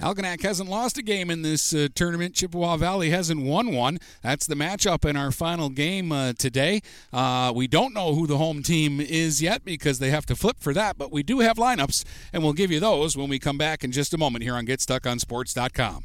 Algonac hasn't lost a game in this uh, tournament. Chippewa Valley hasn't won one. That's the matchup in our final game uh, today. Uh, we don't know who the home team is yet because they have to flip for that, but we do have lineups, and we'll give you those when we come back in just a moment here on GetStuckOnSports.com.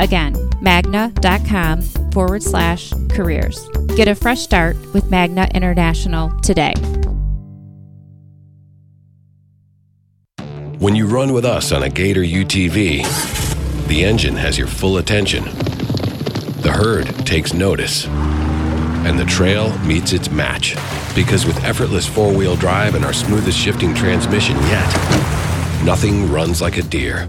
Again, magna.com forward slash careers. Get a fresh start with Magna International today. When you run with us on a Gator UTV, the engine has your full attention. The herd takes notice. And the trail meets its match. Because with effortless four wheel drive and our smoothest shifting transmission yet, nothing runs like a Deere.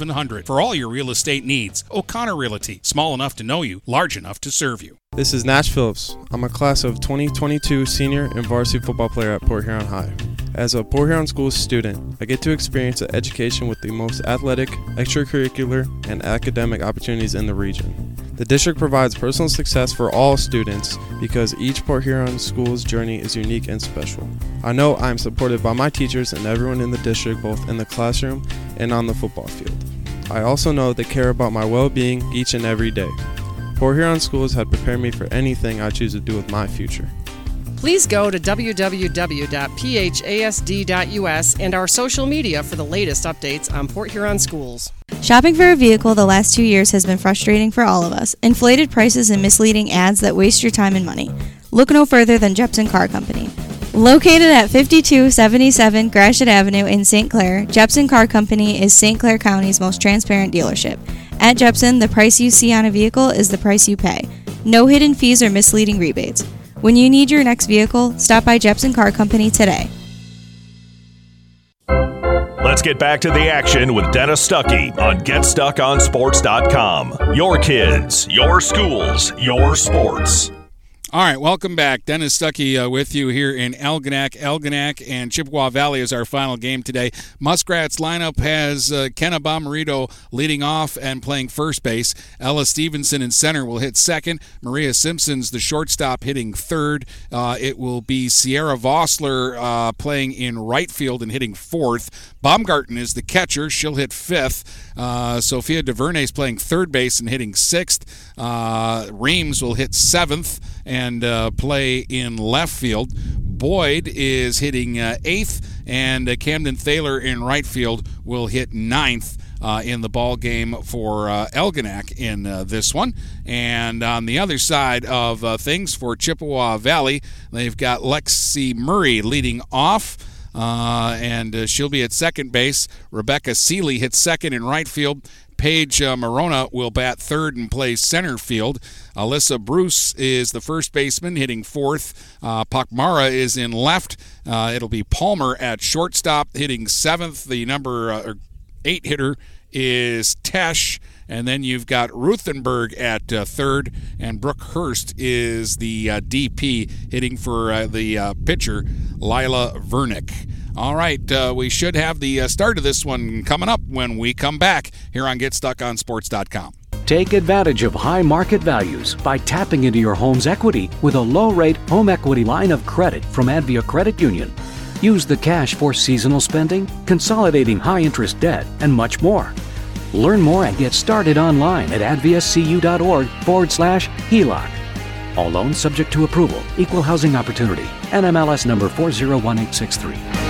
700 for all your real estate needs. O'Connor Realty, small enough to know you, large enough to serve you. This is Nash Phillips. I'm a class of 2022 senior and varsity football player at Port Huron High. As a Port Huron School student, I get to experience an education with the most athletic, extracurricular, and academic opportunities in the region. The district provides personal success for all students because each Port Huron school's journey is unique and special. I know I am supported by my teachers and everyone in the district, both in the classroom and on the football field. I also know they care about my well being each and every day. Port Huron Schools have prepared me for anything I choose to do with my future. Please go to www.phasd.us and our social media for the latest updates on Port Huron schools. Shopping for a vehicle the last two years has been frustrating for all of us. Inflated prices and misleading ads that waste your time and money. Look no further than Jepson Car Company. Located at 5277 Gratiot Avenue in St. Clair, Jepson Car Company is St. Clair County's most transparent dealership. At Jepson, the price you see on a vehicle is the price you pay. No hidden fees or misleading rebates. When you need your next vehicle, stop by Jepson Car Company today. Let's get back to the action with Dennis Stuckey on GetStuckOnSports.com. Your kids, your schools, your sports. All right, welcome back. Dennis Stuckey uh, with you here in Algonac. Algonac and Chippewa Valley is our final game today. Muskrat's lineup has uh, Kenna Bomarito leading off and playing first base. Ella Stevenson in center will hit second. Maria Simpson's the shortstop hitting third. Uh, it will be Sierra Vossler uh, playing in right field and hitting fourth. Baumgarten is the catcher. She'll hit fifth. Uh, Sophia DuVernay is playing third base and hitting sixth. Uh, Reams will hit seventh and uh, play in left field. Boyd is hitting uh, eighth, and uh, Camden Thaler in right field will hit ninth. Uh, in the ball game for uh, Algonac in uh, this one. And on the other side of uh, things for Chippewa Valley, they've got Lexi Murray leading off. Uh, and uh, she'll be at second base. Rebecca Seeley hits second in right field. Paige uh, Marona will bat third and play center field. Alyssa Bruce is the first baseman, hitting fourth. Uh, Pakmara is in left. Uh, it'll be Palmer at shortstop, hitting seventh. The number uh, eight hitter is Tesh. And then you've got Ruthenberg at uh, third, and Brooke Hurst is the uh, DP hitting for uh, the uh, pitcher, Lila Vernick. All right, uh, we should have the uh, start of this one coming up when we come back here on GetStuckOnSports.com. Take advantage of high market values by tapping into your home's equity with a low rate home equity line of credit from Advia Credit Union. Use the cash for seasonal spending, consolidating high interest debt, and much more. Learn more and get started online at adviacu.org forward slash HELOC. All loans subject to approval, equal housing opportunity, NMLS number 401863.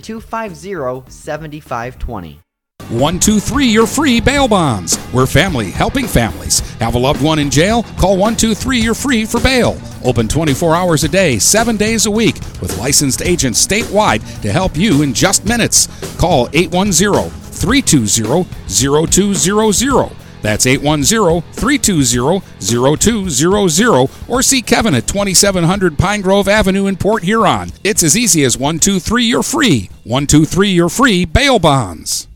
250 7520. 123 You're Free Bail Bonds. We're family helping families. Have a loved one in jail? Call 123 You're Free for bail. Open 24 hours a day, 7 days a week, with licensed agents statewide to help you in just minutes. Call 810 320 0200. That's 810 320 0200 or see Kevin at 2700 Pine Grove Avenue in Port Huron. It's as easy as 123 You're Free. 123 You're Free Bail Bonds.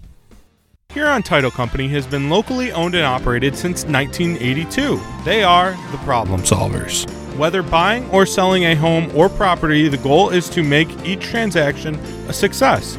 Huron Title Company has been locally owned and operated since 1982. They are the problem solvers. Whether buying or selling a home or property, the goal is to make each transaction a success.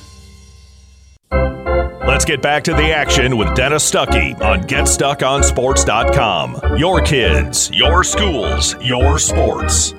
Let's get back to the action with Dennis Stuckey on GetStuckOnSports.com. Your kids, your schools, your sports.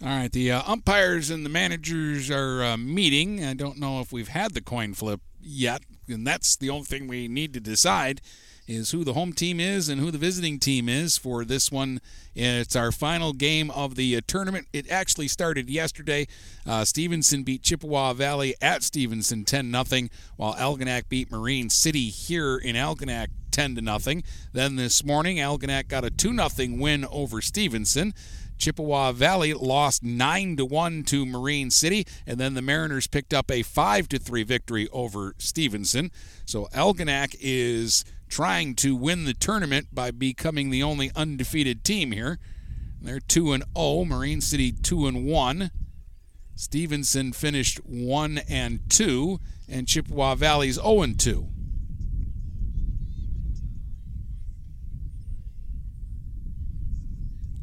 All right, the uh, umpires and the managers are uh, meeting. I don't know if we've had the coin flip yet, and that's the only thing we need to decide is who the home team is and who the visiting team is for this one. It's our final game of the uh, tournament. It actually started yesterday. Uh, Stevenson beat Chippewa Valley at Stevenson 10 0, while Algonac beat Marine City here in Algonac 10 to nothing. Then this morning, Algonac got a 2 0 win over Stevenson. Chippewa Valley lost 9 to 1 to Marine City and then the Mariners picked up a 5 to 3 victory over Stevenson. So Algonac is trying to win the tournament by becoming the only undefeated team here. They're 2 and 0, Marine City 2 and 1. Stevenson finished 1 and 2 and Chippewa Valley's 0 and 2.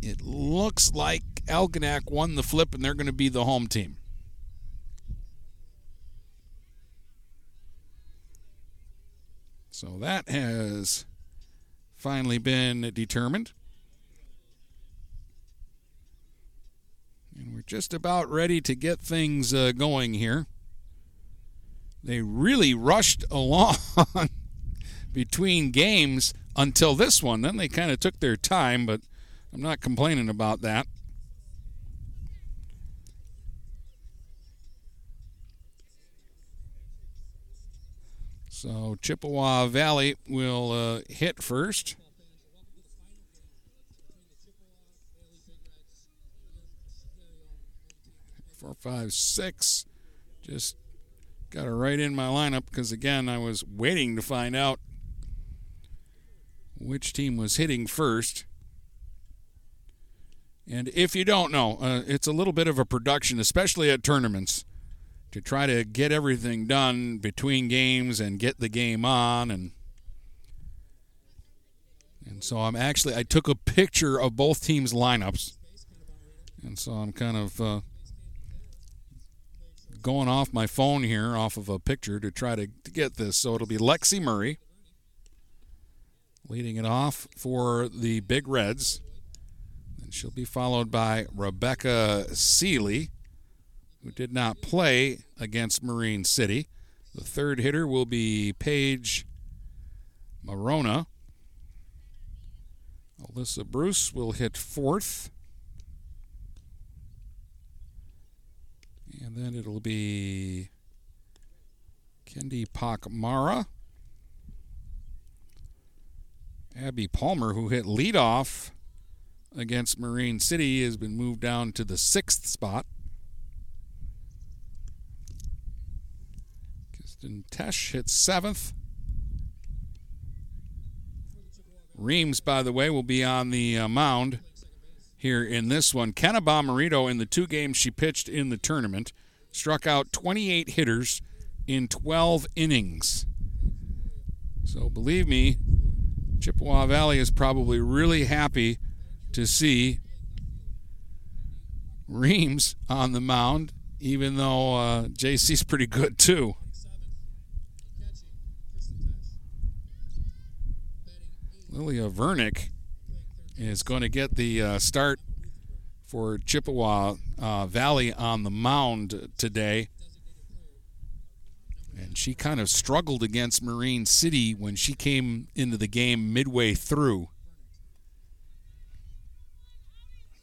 It looks like Algonac won the flip and they're going to be the home team. So that has finally been determined. And we're just about ready to get things uh, going here. They really rushed along between games until this one. Then they kind of took their time, but I'm not complaining about that. So Chippewa Valley will uh, hit first. Four, five, six. Just got it right in my lineup because, again, I was waiting to find out which team was hitting first. And if you don't know, uh, it's a little bit of a production, especially at tournaments, to try to get everything done between games and get the game on. And and so I'm actually I took a picture of both teams' lineups, and so I'm kind of uh, going off my phone here, off of a picture to try to, to get this. So it'll be Lexi Murray leading it off for the Big Reds. And she'll be followed by Rebecca Seeley, who did not play against Marine City. The third hitter will be Paige Marona. Alyssa Bruce will hit fourth. And then it'll be Kendi Pakmara. Abby Palmer, who hit leadoff against Marine City, has been moved down to the sixth spot. Kristen Tesh hits seventh. Reams, by the way, will be on the uh, mound here in this one. Kenna Bomarito, in the two games she pitched in the tournament, struck out 28 hitters in 12 innings. So believe me, Chippewa Valley is probably really happy to see Reams on the mound, even though uh, JC's pretty good too. Lilia Vernick is going to get the uh, start for Chippewa uh, Valley on the mound today. And she kind of struggled against Marine City when she came into the game midway through.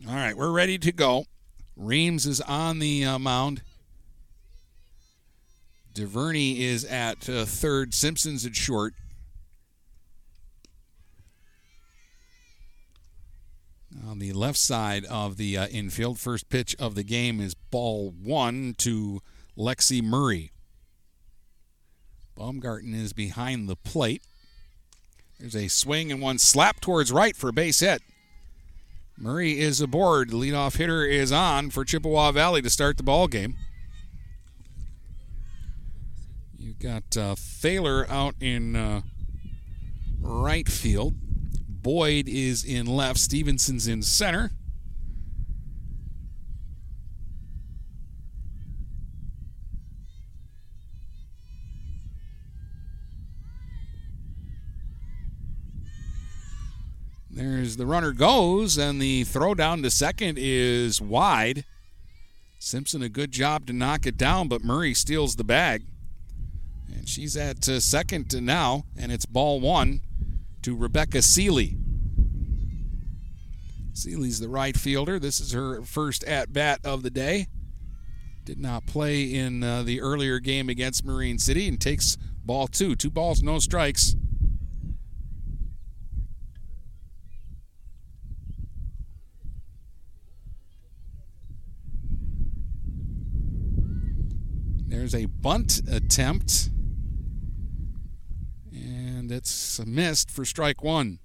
All right, we're ready to go. Reams is on the uh, mound. DuVernay is at uh, third. Simpson's at short. On the left side of the uh, infield, first pitch of the game is ball one to Lexi Murray. Baumgarten is behind the plate. There's a swing and one slap towards right for a base hit. Murray is aboard. The leadoff hitter is on for Chippewa Valley to start the ball game. You've got uh, Thaler out in uh, right field. Boyd is in left. Stevenson's in center. There's the runner goes, and the throw down to second is wide. Simpson a good job to knock it down, but Murray steals the bag. And she's at uh, second now, and it's ball one to Rebecca Seeley. Seeley's the right fielder. This is her first at bat of the day. Did not play in uh, the earlier game against Marine City and takes ball two. Two balls, no strikes. There's a bunt attempt. It's missed for strike one.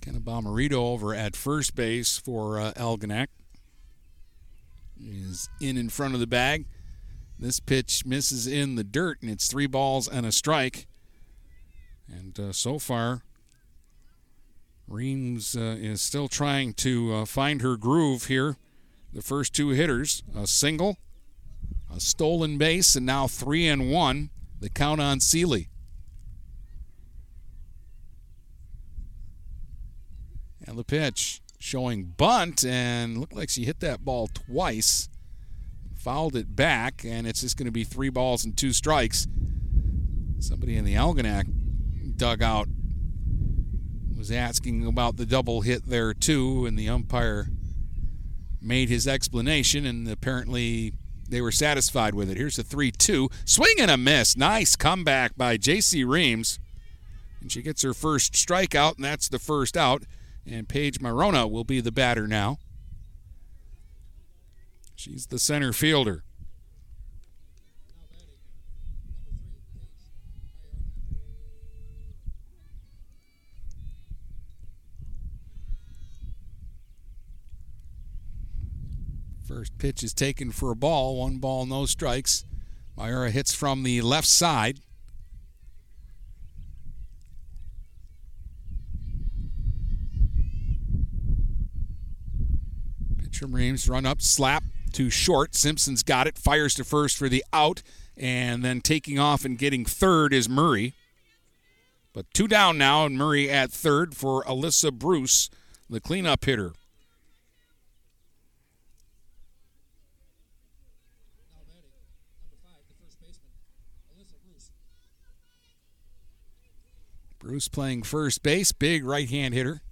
Kenna Bomarito over at first base for uh, is in in front of the bag. This pitch misses in the dirt, and it's three balls and a strike. And uh, so far, Reams uh, is still trying to uh, find her groove here. The first two hitters, a single, a stolen base, and now three and one. The count on Seeley. And the pitch showing bunt, and looked like she hit that ball twice. Fouled it back, and it's just going to be three balls and two strikes. Somebody in the Algonac dugout was asking about the double hit there, too, and the umpire made his explanation, and apparently they were satisfied with it. Here's a 3 2. Swing and a miss. Nice comeback by J.C. Reams. And she gets her first strikeout, and that's the first out. And Paige Marona will be the batter now. She's the center fielder. First pitch is taken for a ball. One ball, no strikes. Myra hits from the left side. Pitcher Reams run up, slap to short. Simpson's got it, fires to first for the out, and then taking off and getting third is Murray. But two down now, and Murray at third for Alyssa Bruce, the cleanup hitter. Bruce playing first base, big right hand hitter.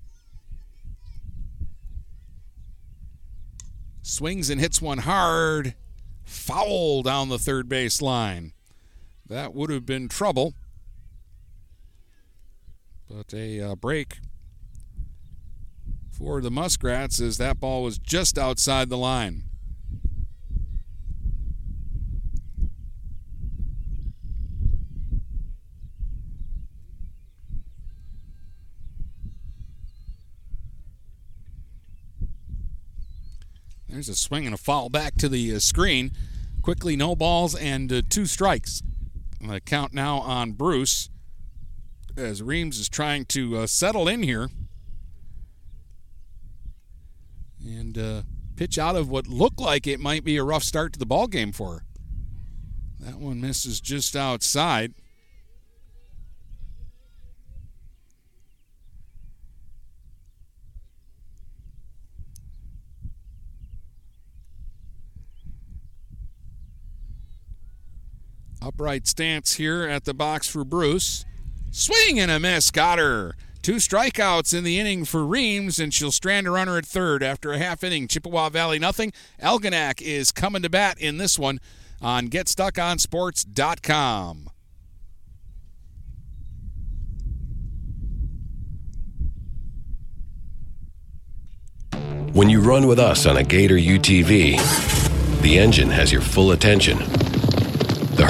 Swings and hits one hard. Foul down the third base line. That would have been trouble. But a uh, break for the Muskrats as that ball was just outside the line. There's a swing and a foul back to the uh, screen. Quickly, no balls and uh, two strikes. The count now on Bruce as Reams is trying to uh, settle in here and pitch out of what looked like it might be a rough start to the ball game for her. That one misses just outside. Upright stance here at the box for Bruce. Swing and a miss. Got her. Two strikeouts in the inning for Reams, and she'll strand a runner at third after a half inning. Chippewa Valley nothing. Algonac is coming to bat in this one on GetStuckOnSports.com. When you run with us on a Gator UTV, the engine has your full attention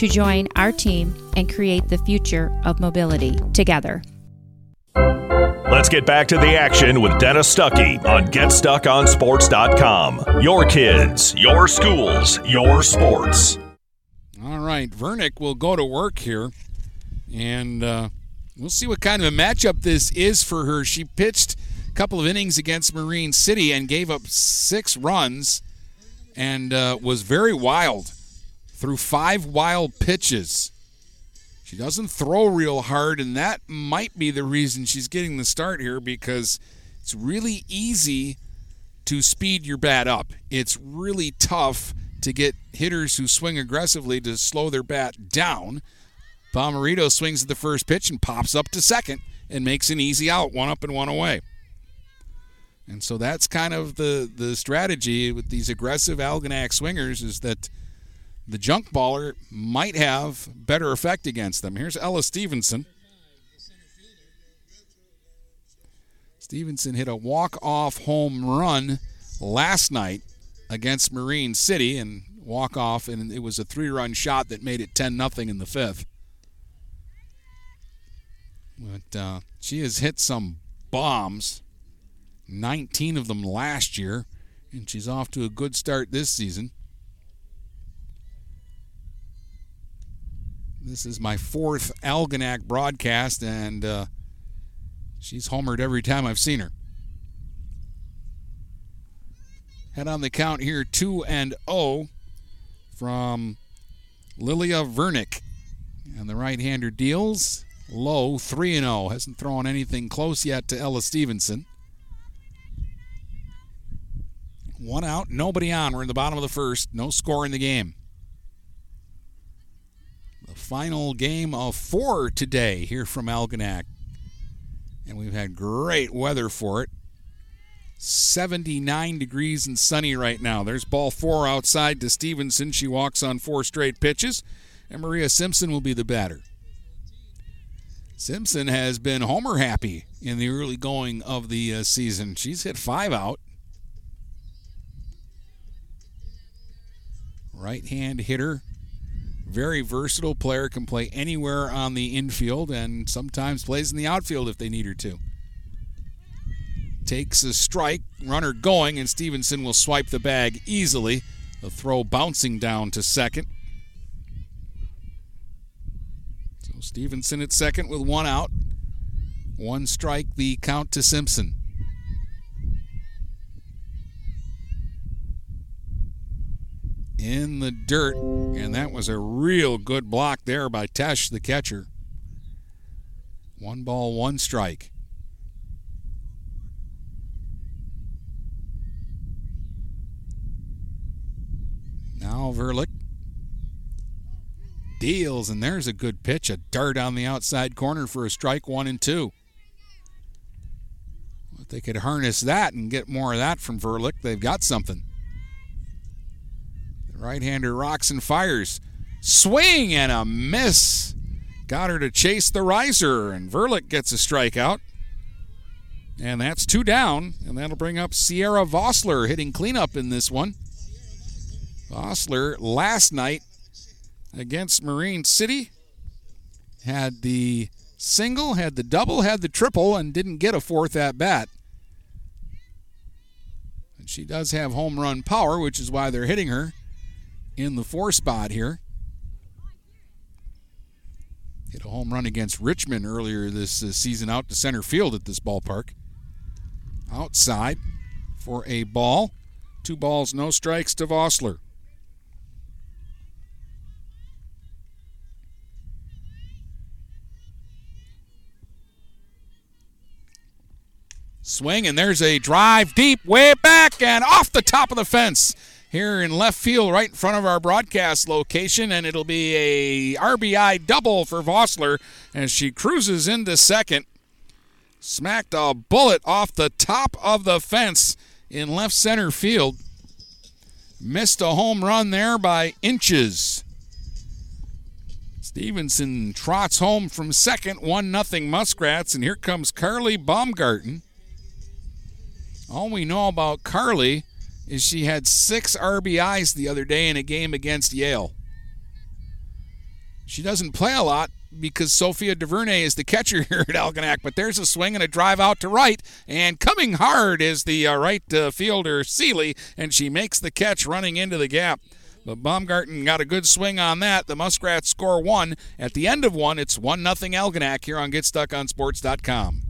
to join our team and create the future of mobility together. Let's get back to the action with Dennis Stuckey on GetStuckOnSports.com. Your kids, your schools, your sports. All right, Vernick will go to work here, and uh, we'll see what kind of a matchup this is for her. She pitched a couple of innings against Marine City and gave up six runs and uh, was very wild through five wild pitches. She doesn't throw real hard, and that might be the reason she's getting the start here because it's really easy to speed your bat up. It's really tough to get hitters who swing aggressively to slow their bat down. Bomarito swings at the first pitch and pops up to second and makes an easy out, one up and one away. And so that's kind of the, the strategy with these aggressive Algonac swingers is that the junk baller might have better effect against them. Here's Ella Stevenson. Stevenson hit a walk-off home run last night against Marine City and walk off, and it was a three-run shot that made it 10 nothing in the fifth. But uh, she has hit some bombs, 19 of them last year, and she's off to a good start this season. This is my fourth Algonac broadcast, and uh, she's homered every time I've seen her. Head on the count here 2 and 0 from Lilia Vernick. And the right hander deals low 3 and 0. Hasn't thrown anything close yet to Ella Stevenson. One out, nobody on. We're in the bottom of the first. No score in the game. Final game of four today here from Algonac. And we've had great weather for it. 79 degrees and sunny right now. There's ball four outside to Stevenson. She walks on four straight pitches, and Maria Simpson will be the batter. Simpson has been homer happy in the early going of the uh, season. She's hit five out. Right hand hitter. Very versatile player, can play anywhere on the infield and sometimes plays in the outfield if they need her to takes a strike, runner going, and Stevenson will swipe the bag easily. The throw bouncing down to second. So Stevenson at second with one out. One strike, the count to Simpson. In the dirt, and that was a real good block there by Tesh, the catcher. One ball, one strike. Now Vernick deals, and there's a good pitch. A dart on the outside corner for a strike, one and two. If they could harness that and get more of that from Vernick, they've got something. Right hander rocks and fires. Swing and a miss. Got her to chase the riser, and Vernick gets a strikeout. And that's two down, and that'll bring up Sierra Vossler hitting cleanup in this one. Vossler last night against Marine City had the single, had the double, had the triple, and didn't get a fourth at bat. And she does have home run power, which is why they're hitting her in the four spot here. Hit a home run against Richmond earlier this uh, season out to center field at this ballpark. Outside for a ball. Two balls, no strikes to Vossler. Swing, and there's a drive deep, way back, and off the top of the fence here in left field, right in front of our broadcast location, and it'll be a RBI double for Vossler as she cruises into second. Smacked a bullet off the top of the fence in left center field. Missed a home run there by inches. Stevenson trots home from second, 1 0 Muskrats, and here comes Carly Baumgarten. All we know about Carly is she had six RBIs the other day in a game against Yale. She doesn't play a lot because Sophia DuVernay is the catcher here at Algonac, but there's a swing and a drive out to right, and coming hard is the uh, right uh, fielder Seeley, and she makes the catch running into the gap. But Baumgarten got a good swing on that. The Muskrats score one. At the end of one, it's 1 0 Algonac here on GetStuckOnSports.com.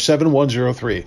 7103.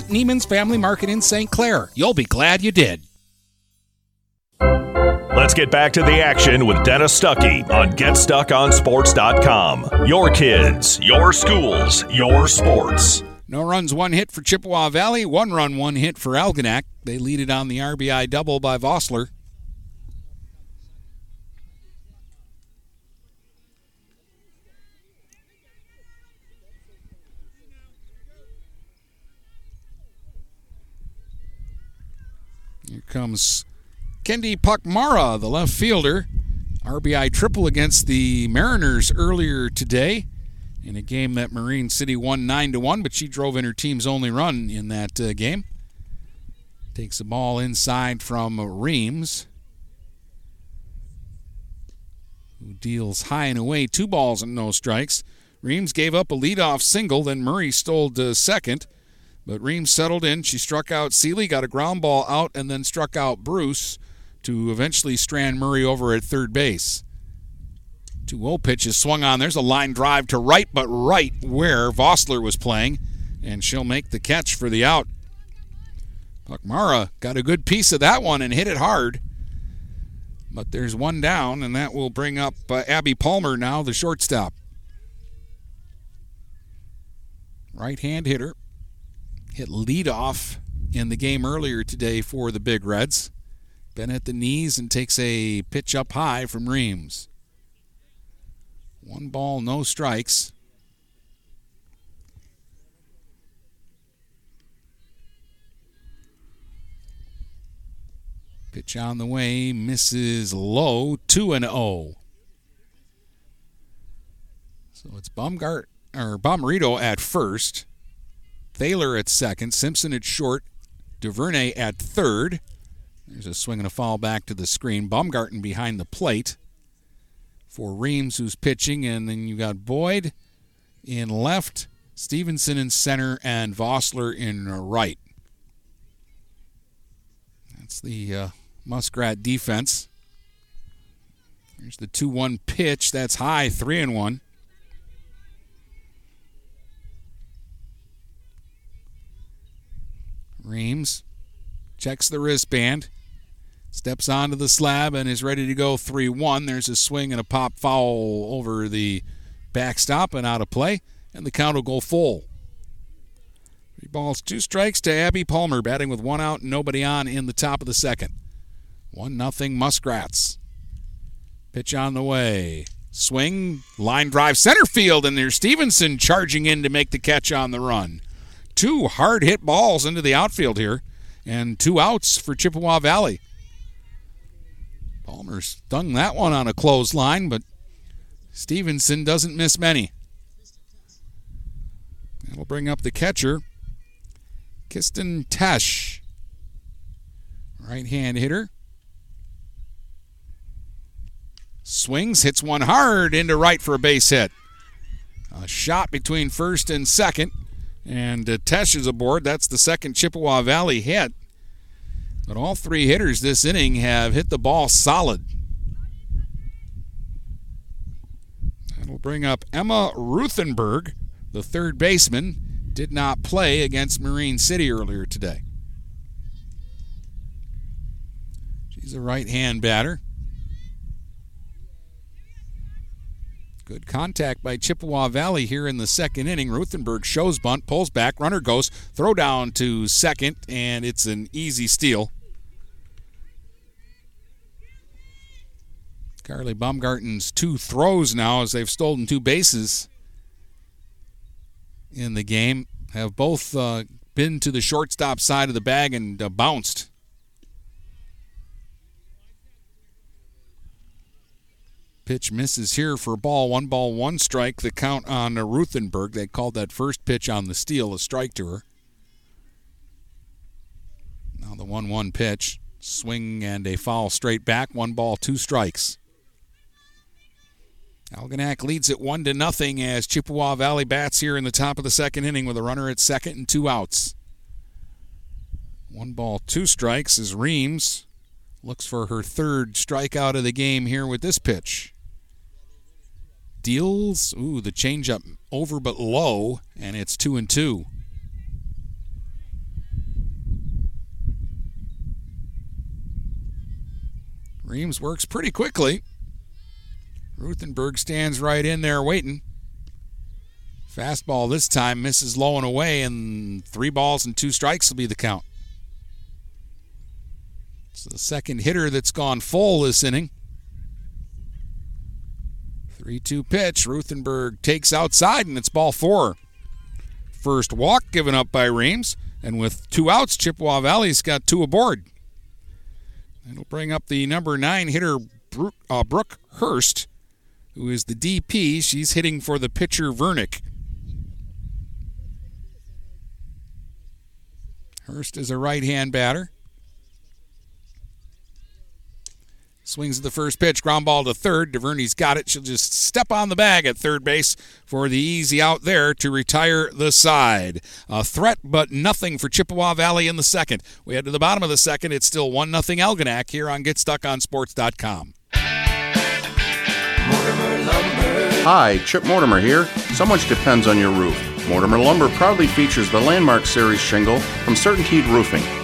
Neiman's Family Market in St. Clair. You'll be glad you did. Let's get back to the action with Dennis Stuckey on GetStuckOnSports.com. Your kids, your schools, your sports. No runs, one hit for Chippewa Valley. One run, one hit for Algonac. They lead it on the RBI double by Vossler. Here comes Kendi Pakmara, the left fielder. RBI triple against the Mariners earlier today in a game that Marine City won 9 to 1, but she drove in her team's only run in that uh, game. Takes the ball inside from Reams, who deals high and away, two balls and no strikes. Reams gave up a leadoff single, then Murray stole to second. But Reams settled in. She struck out Seeley, got a ground ball out, and then struck out Bruce to eventually strand Murray over at third base. 2 0 pitches swung on. There's a line drive to right, but right where Vossler was playing, and she'll make the catch for the out. Pakmara got a good piece of that one and hit it hard. But there's one down, and that will bring up uh, Abby Palmer now, the shortstop. Right hand hitter hit leadoff in the game earlier today for the Big Reds. Been at the knees and takes a pitch up high from Reams. One ball, no strikes. Pitch on the way, misses low, 2 and 0. So it's Baumgart or Bomarito at first. Thaler at second, Simpson at short, DuVernay at third. There's a swing and a foul back to the screen. Baumgarten behind the plate for Reams, who's pitching, and then you got Boyd in left, Stevenson in center, and Vossler in right. That's the uh, Muskrat defense. Here's the 2 1 pitch. That's high, 3 and 1. Reams checks the wristband, steps onto the slab, and is ready to go 3 1. There's a swing and a pop foul over the backstop and out of play, and the count will go full. Three balls, two strikes to Abby Palmer, batting with one out and nobody on in the top of the second. 1 nothing Muskrats. Pitch on the way. Swing, line drive, center field, and there's Stevenson charging in to make the catch on the run two hard hit balls into the outfield here, and two outs for Chippewa Valley. Palmer stung that one on a closed line, but Stevenson doesn't miss many. That'll bring up the catcher, Kristen Tesh. Right hand hitter. Swings, hits one hard into right for a base hit. A shot between first and second. And uh, Tesh is aboard. That's the second Chippewa Valley hit. But all three hitters this inning have hit the ball solid. That'll bring up Emma Ruthenberg, the third baseman. Did not play against Marine City earlier today. She's a right hand batter. Good contact by Chippewa Valley here in the second inning. Ruthenberg shows bunt, pulls back, runner goes, throw down to second, and it's an easy steal. Carly Baumgarten's two throws now as they've stolen two bases in the game have both uh, been to the shortstop side of the bag and uh, bounced. Pitch misses here for a ball. One ball, one strike. The count on Ruthenberg. They called that first pitch on the steal a strike to her. Now the 1 1 pitch. Swing and a foul straight back. One ball, two strikes. Algonac leads it one to nothing as Chippewa Valley bats here in the top of the second inning with a runner at second and two outs. One ball, two strikes as Reams looks for her third strikeout of the game here with this pitch. Deals, ooh, the changeup over but low, and it's two and two. Reams works pretty quickly. Ruthenberg stands right in there waiting. Fastball this time misses low and away, and three balls and two strikes will be the count. It's the second hitter that's gone full this inning. 3 2 pitch. Ruthenberg takes outside, and it's ball four. First walk given up by Reams, and with two outs, Chippewa Valley's got two aboard. It'll bring up the number nine hitter, Brooke, uh, Brooke Hurst who is the DP. She's hitting for the pitcher Vernick. Hurst is a right hand batter. Swings at the first pitch, ground ball to third. DuVernay's got it. She'll just step on the bag at third base for the easy out there to retire the side. A threat, but nothing for Chippewa Valley in the second. We head to the bottom of the second. It's still 1 0 Algonac here on GetStuckOnSports.com. Hi, Chip Mortimer here. So much depends on your roof. Mortimer Lumber proudly features the Landmark Series shingle from Certainteed Roofing.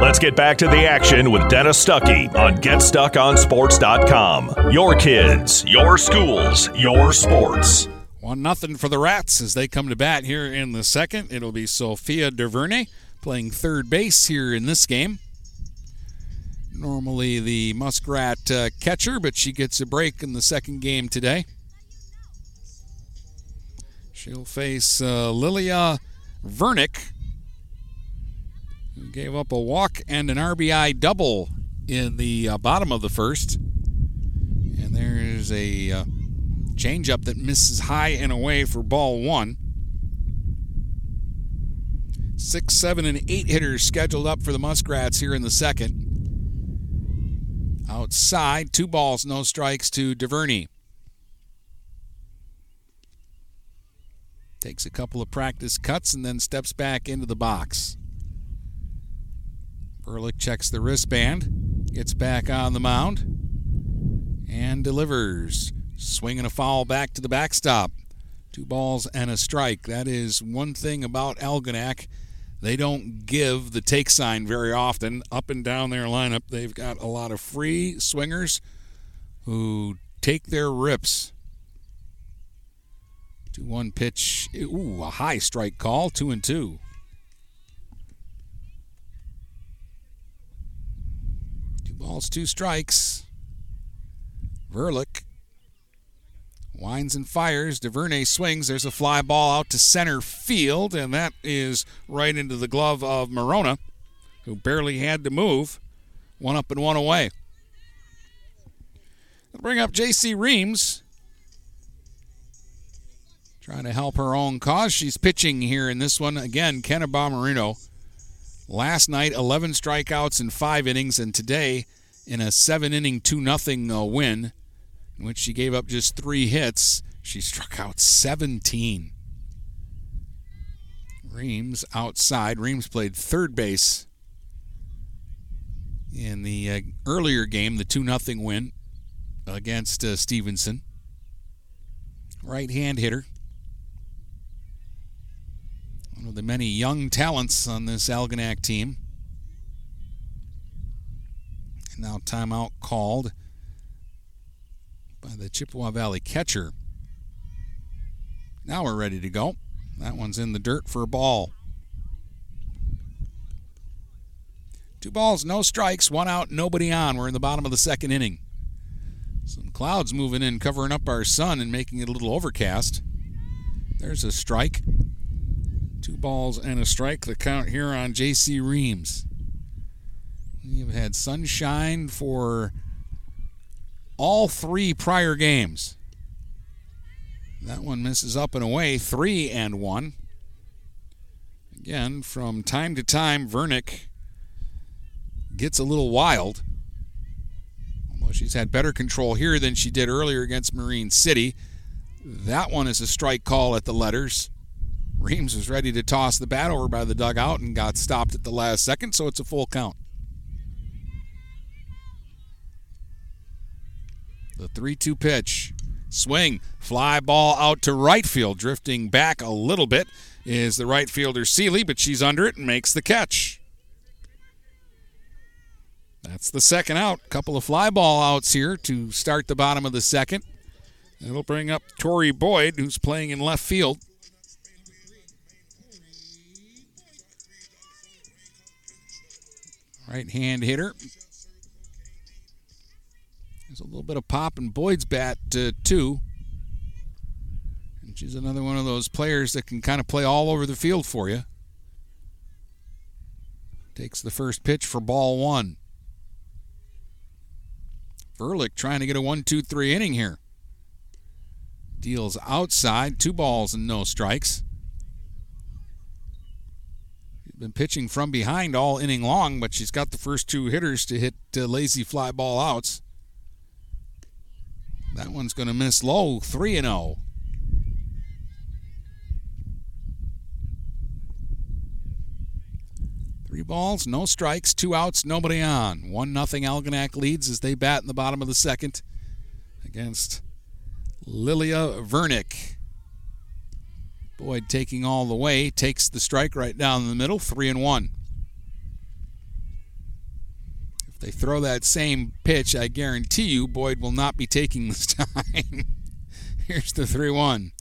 Let's get back to the action with Dennis Stuckey on GetStuckOnSports.com. Your kids, your schools, your sports. One nothing for the Rats as they come to bat here in the second. It'll be Sophia DuVernay playing third base here in this game. Normally the Muskrat uh, catcher, but she gets a break in the second game today. She'll face uh, Lilia Vernick, gave up a walk and an RBI double in the uh, bottom of the first. And there's a uh, changeup that misses high and away for ball one. Six, seven, and eight hitters scheduled up for the Muskrats here in the second. Outside, two balls, no strikes to DuVernay. Takes a couple of practice cuts and then steps back into the box. Ehrlich checks the wristband, gets back on the mound, and delivers. Swinging a foul back to the backstop. Two balls and a strike. That is one thing about Algonac. They don't give the take sign very often up and down their lineup. They've got a lot of free swingers who take their rips. 2 1 pitch. Ooh, a high strike call. 2 and 2. Balls, two strikes. Vernick winds and fires. DuVernay swings. There's a fly ball out to center field, and that is right into the glove of Marona, who barely had to move. one up and one away. I'll bring up J.C. Reams. Trying to help her own cause. She's pitching here in this one. Again, Kenna Bomarito. Last night, 11 strikeouts in five innings, and today, in a seven inning, 2 0 win, in which she gave up just three hits, she struck out 17. Reams outside. Reams played third base in the uh, earlier game, the 2 0 win against uh, Stevenson. Right hand hitter. One of the many young talents on this Algonac team. And now timeout called by the Chippewa Valley catcher. Now we're ready to go. That one's in the dirt for a ball. Two balls, no strikes, one out, nobody on. We're in the bottom of the second inning. Some clouds moving in, covering up our sun and making it a little overcast. There's a strike. Two balls and a strike. The count here on J.C. Reams. We've had sunshine for all three prior games. That one misses up and away, three and one. Again, from time to time, Vernick gets a little wild. Although she's had better control here than she did earlier against Marine City. That one is a strike call at the letters. Reams was ready to toss the bat over by the dugout and got stopped at the last second, so it's a full count. The 3 2 pitch. Swing. Fly ball out to right field. Drifting back a little bit is the right fielder Seeley, but she's under it and makes the catch. That's the second out. Couple of fly ball outs here to start the bottom of the second. It'll bring up Tori Boyd, who's playing in left field. Right hand hitter. There's a little bit of pop in Boyd's bat, uh, too. And she's another one of those players that can kind of play all over the field for you. Takes the first pitch for ball one. Vernick trying to get a one, two, three inning here. Deals outside, two balls and no strikes. Been pitching from behind all inning long, but she's got the first two hitters to hit uh, lazy fly ball outs. That one's going to miss low, 3 and 0. Three balls, no strikes, two outs, nobody on. 1 nothing Algonac leads as they bat in the bottom of the second against Lilia Vernick. Boyd taking all the way, takes the strike right down the middle, 3 and 1. If they throw that same pitch, I guarantee you Boyd will not be taking this time. Here's the 3 1.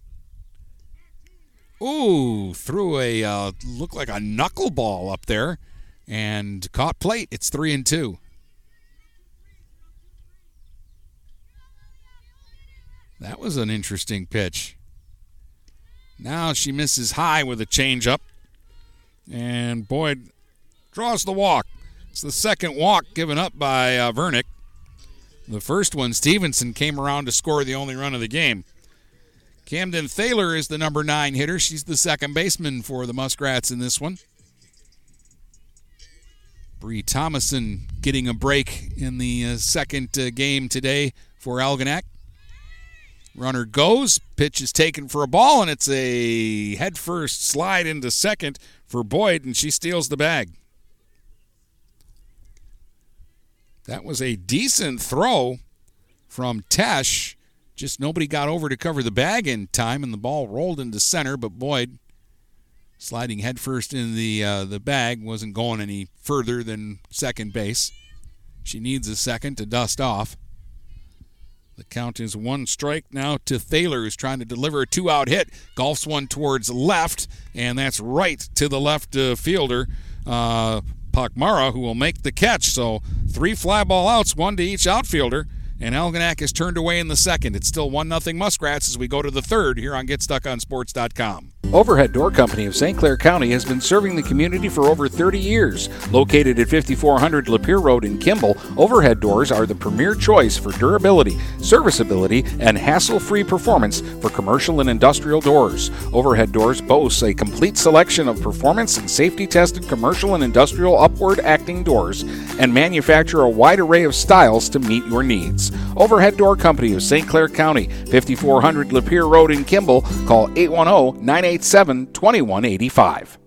Ooh, threw a uh, look like a knuckleball up there and caught plate. It's 3 and 2. That was an interesting pitch. Now she misses high with a changeup. And Boyd draws the walk. It's the second walk given up by uh, Vernick. The first one, Stevenson came around to score the only run of the game. Camden Thaler is the number nine hitter. She's the second baseman for the Muskrats in this one. Bree Thomason getting a break in the uh, second uh, game today for Algonac. Runner goes, pitch is taken for a ball, and it's a headfirst slide into second for Boyd, and she steals the bag. That was a decent throw from Tesh. Just nobody got over to cover the bag in time, and the ball rolled into center. But Boyd, sliding headfirst in the uh, the bag, wasn't going any further than second base. She needs a second to dust off. The count is one strike now to Thaler, who's trying to deliver a two out hit. Golfs one towards left, and that's right to the left uh, fielder, uh, Pakmara, who will make the catch. So three fly ball outs, one to each outfielder, And Algonac is turned away in the second. It's still 1 0 Muskrats as we go to the third here on GetStuckOnSports.com. Overhead Door Company of St. Clair County has been serving the community for over 30 years. Located at 5400 Lapeer Road in Kimball, Overhead Doors are the premier choice for durability, serviceability, and hassle free performance for commercial and industrial doors. Overhead Doors boasts a complete selection of performance and safety tested commercial and industrial upward acting doors and manufacture a wide array of styles to meet your needs. Overhead Door Company of St. Clair County, 5400 Lapeer Road in Kimball. Call 810 987 2185.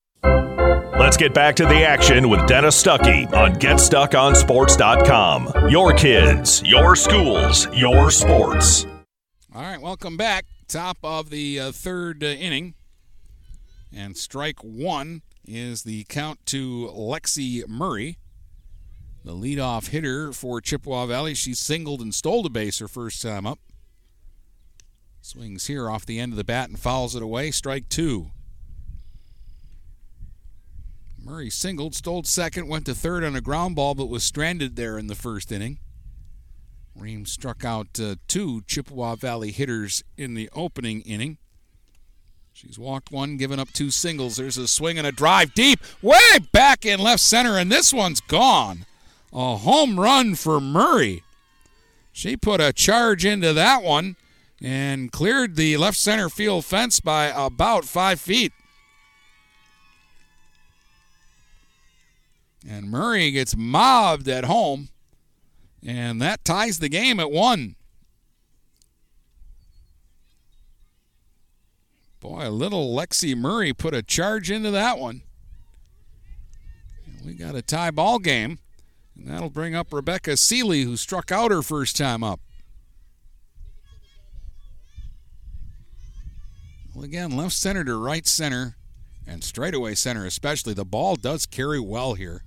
Let's get back to the action with Dennis Stuckey on GetStuckOnSports.com. Your kids, your schools, your sports. All right, welcome back. Top of the uh, third uh, inning. And strike one is the count to Lexi Murray, the leadoff hitter for Chippewa Valley. She singled and stole a base her first time up. Swings here off the end of the bat and fouls it away. Strike two. Murray singled, stole second, went to third on a ground ball, but was stranded there in the first inning. Ream struck out uh, two Chippewa Valley hitters in the opening inning. She's walked one, given up two singles. There's a swing and a drive deep, way back in left center, and this one's gone. A home run for Murray. She put a charge into that one and cleared the left center field fence by about five feet. And Murray gets mobbed at home, and that ties the game at one. Boy, little Lexi Murray put a charge into that one. And we got a tie ball game, and that'll bring up Rebecca Seeley, who struck out her first time up. Well, again, left center to right center, and straightaway center especially. The ball does carry well here.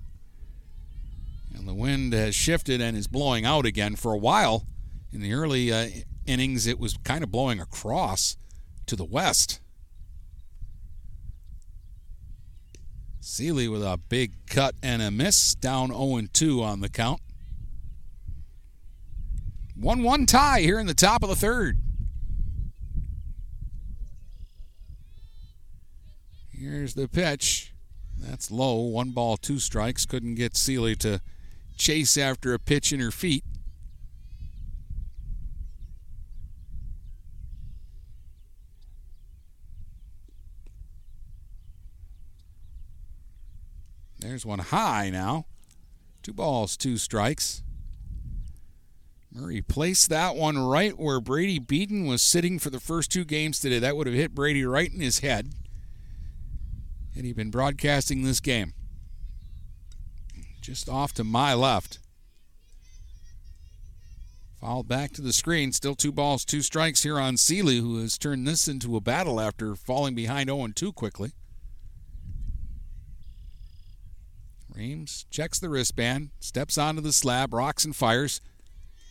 And the wind has shifted and is blowing out again. For a while, in the early uh, innings, it was kind of blowing across to the west. Seeley with a big cut and a miss, down 0 2 on the count. 1 1 tie here in the top of the third. Here's the pitch. That's low. One ball, two strikes. Couldn't get Seeley to chase after a pitch in her feet. There's one high now. Two balls, two strikes. Murray placed that one right where Brady Beaton was sitting for the first two games today. That would have hit Brady right in his head. Had he been broadcasting this game just off to my left. Fouled back to the screen. Still two balls, two strikes here on Seeley, who has turned this into a battle after falling behind 0 2 quickly. Reams checks the wristband, steps onto the slab, rocks and fires.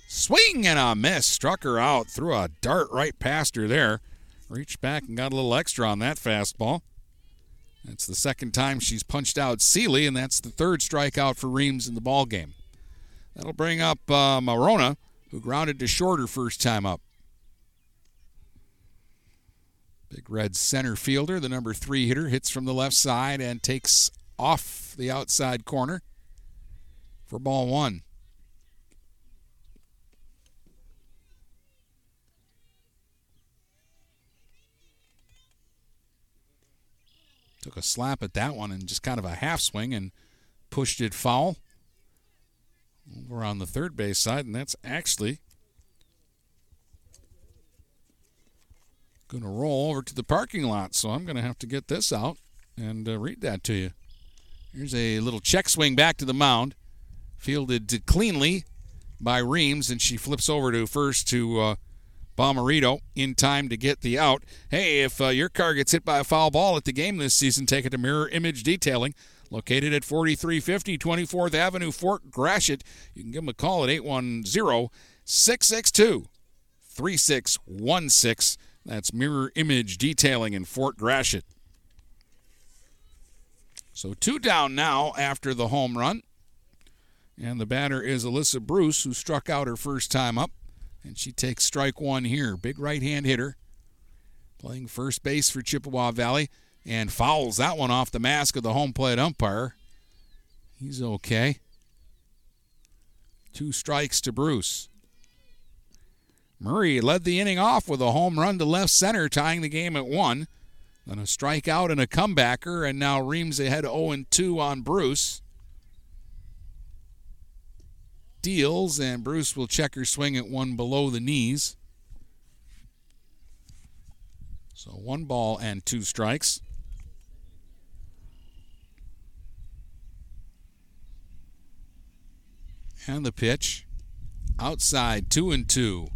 Swing and a miss. Struck her out. Threw a dart right past her there. Reached back and got a little extra on that fastball. That's the second time she's punched out Seeley, and that's the third strikeout for Reams in the ball game. That'll bring up uh, Marona, who grounded to short her first time up. Big red center fielder, the number three hitter, hits from the left side and takes off the outside corner for ball one. Took a slap at that one and just kind of a half swing and pushed it foul over on the third base side, and that's actually going to roll over to the parking lot. So I'm going to have to get this out and uh, read that to you. Here's a little check swing back to the mound, fielded cleanly by Reams, and she flips over to first to uh, Bomarito in time to get the out. Hey, if uh, your car gets hit by a foul ball at the game this season, take it to Mirror Image Detailing, located at 4350 24th Avenue, Fort Gratiot. You can give them a call at 810 662 3616. That's Mirror Image Detailing in Fort Gratiot. So two down now after the home run. And the batter is Alyssa Bruce, who struck out her first time up. And she takes strike one here. Big right hand hitter. Playing first base for Chippewa Valley. And fouls that one off the mask of the home plate umpire. He's okay. Two strikes to Bruce. Murray led the inning off with a home run to left center, tying the game at one. Then a strikeout and a comebacker, and now Reams ahead 0 2 on Bruce. Deals, and Bruce will check her swing at one below the knees. So one ball and two strikes. And the pitch outside, two and two.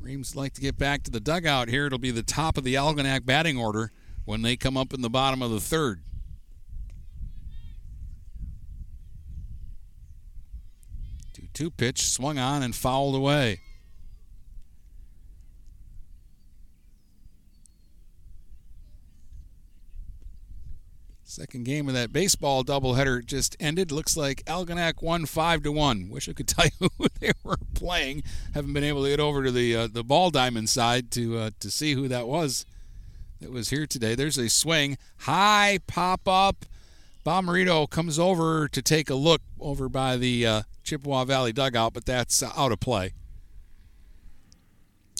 Reams like to get back to the dugout here. It'll be the top of the Algonac batting order when they come up in the bottom of the third. Two pitch swung on and fouled away. Second game of that baseball doubleheader just ended. Looks like Algonac won five to one. Wish I could tell you who they were playing. Haven't been able to get over to the uh, the ball diamond side to uh, to see who that was that was here today. There's a swing, high pop up. Bomarito comes over to take a look over by the uh, Chippewa Valley dugout, but that's uh, out of play.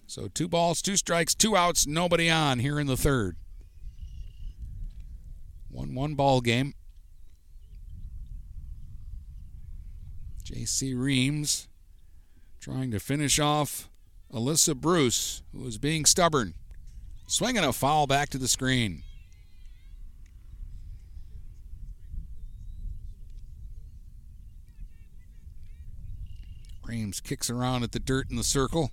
So two balls, two strikes, two outs, nobody on here in the third. One one ball game. J.C. Reams trying to finish off Alyssa Bruce, who is being stubborn. Swinging a foul back to the screen. Reams kicks around at the dirt in the circle.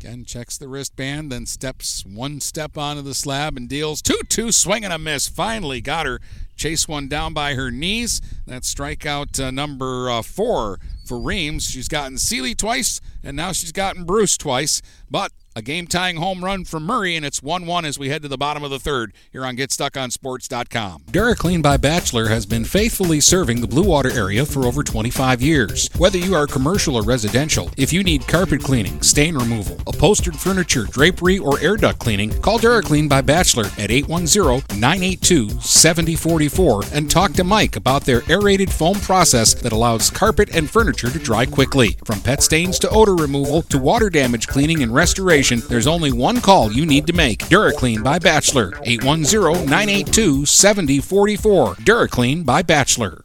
Again, checks the wristband, then steps one step onto the slab and deals 2 2, swing and a miss. Finally got her. Chase one down by her knees. That's strikeout uh, number uh, four for Reams. She's gotten Seeley twice, and now she's gotten Bruce twice. But a game tying home run from Murray, and it's 1 1 as we head to the bottom of the third here on GetStuckOnSports.com. DuraClean by Bachelor has been faithfully serving the Blue Water area for over 25 years. Whether you are commercial or residential, if you need carpet cleaning, stain removal, upholstered furniture, drapery, or air duct cleaning, call DuraClean by Bachelor at 810 982 7044 and talk to Mike about their aerated foam process that allows carpet and furniture to dry quickly. From pet stains to odor removal to water damage cleaning and restoration, there's only one call you need to make. DuraClean by Bachelor, 810-982-7044. DuraClean by Bachelor.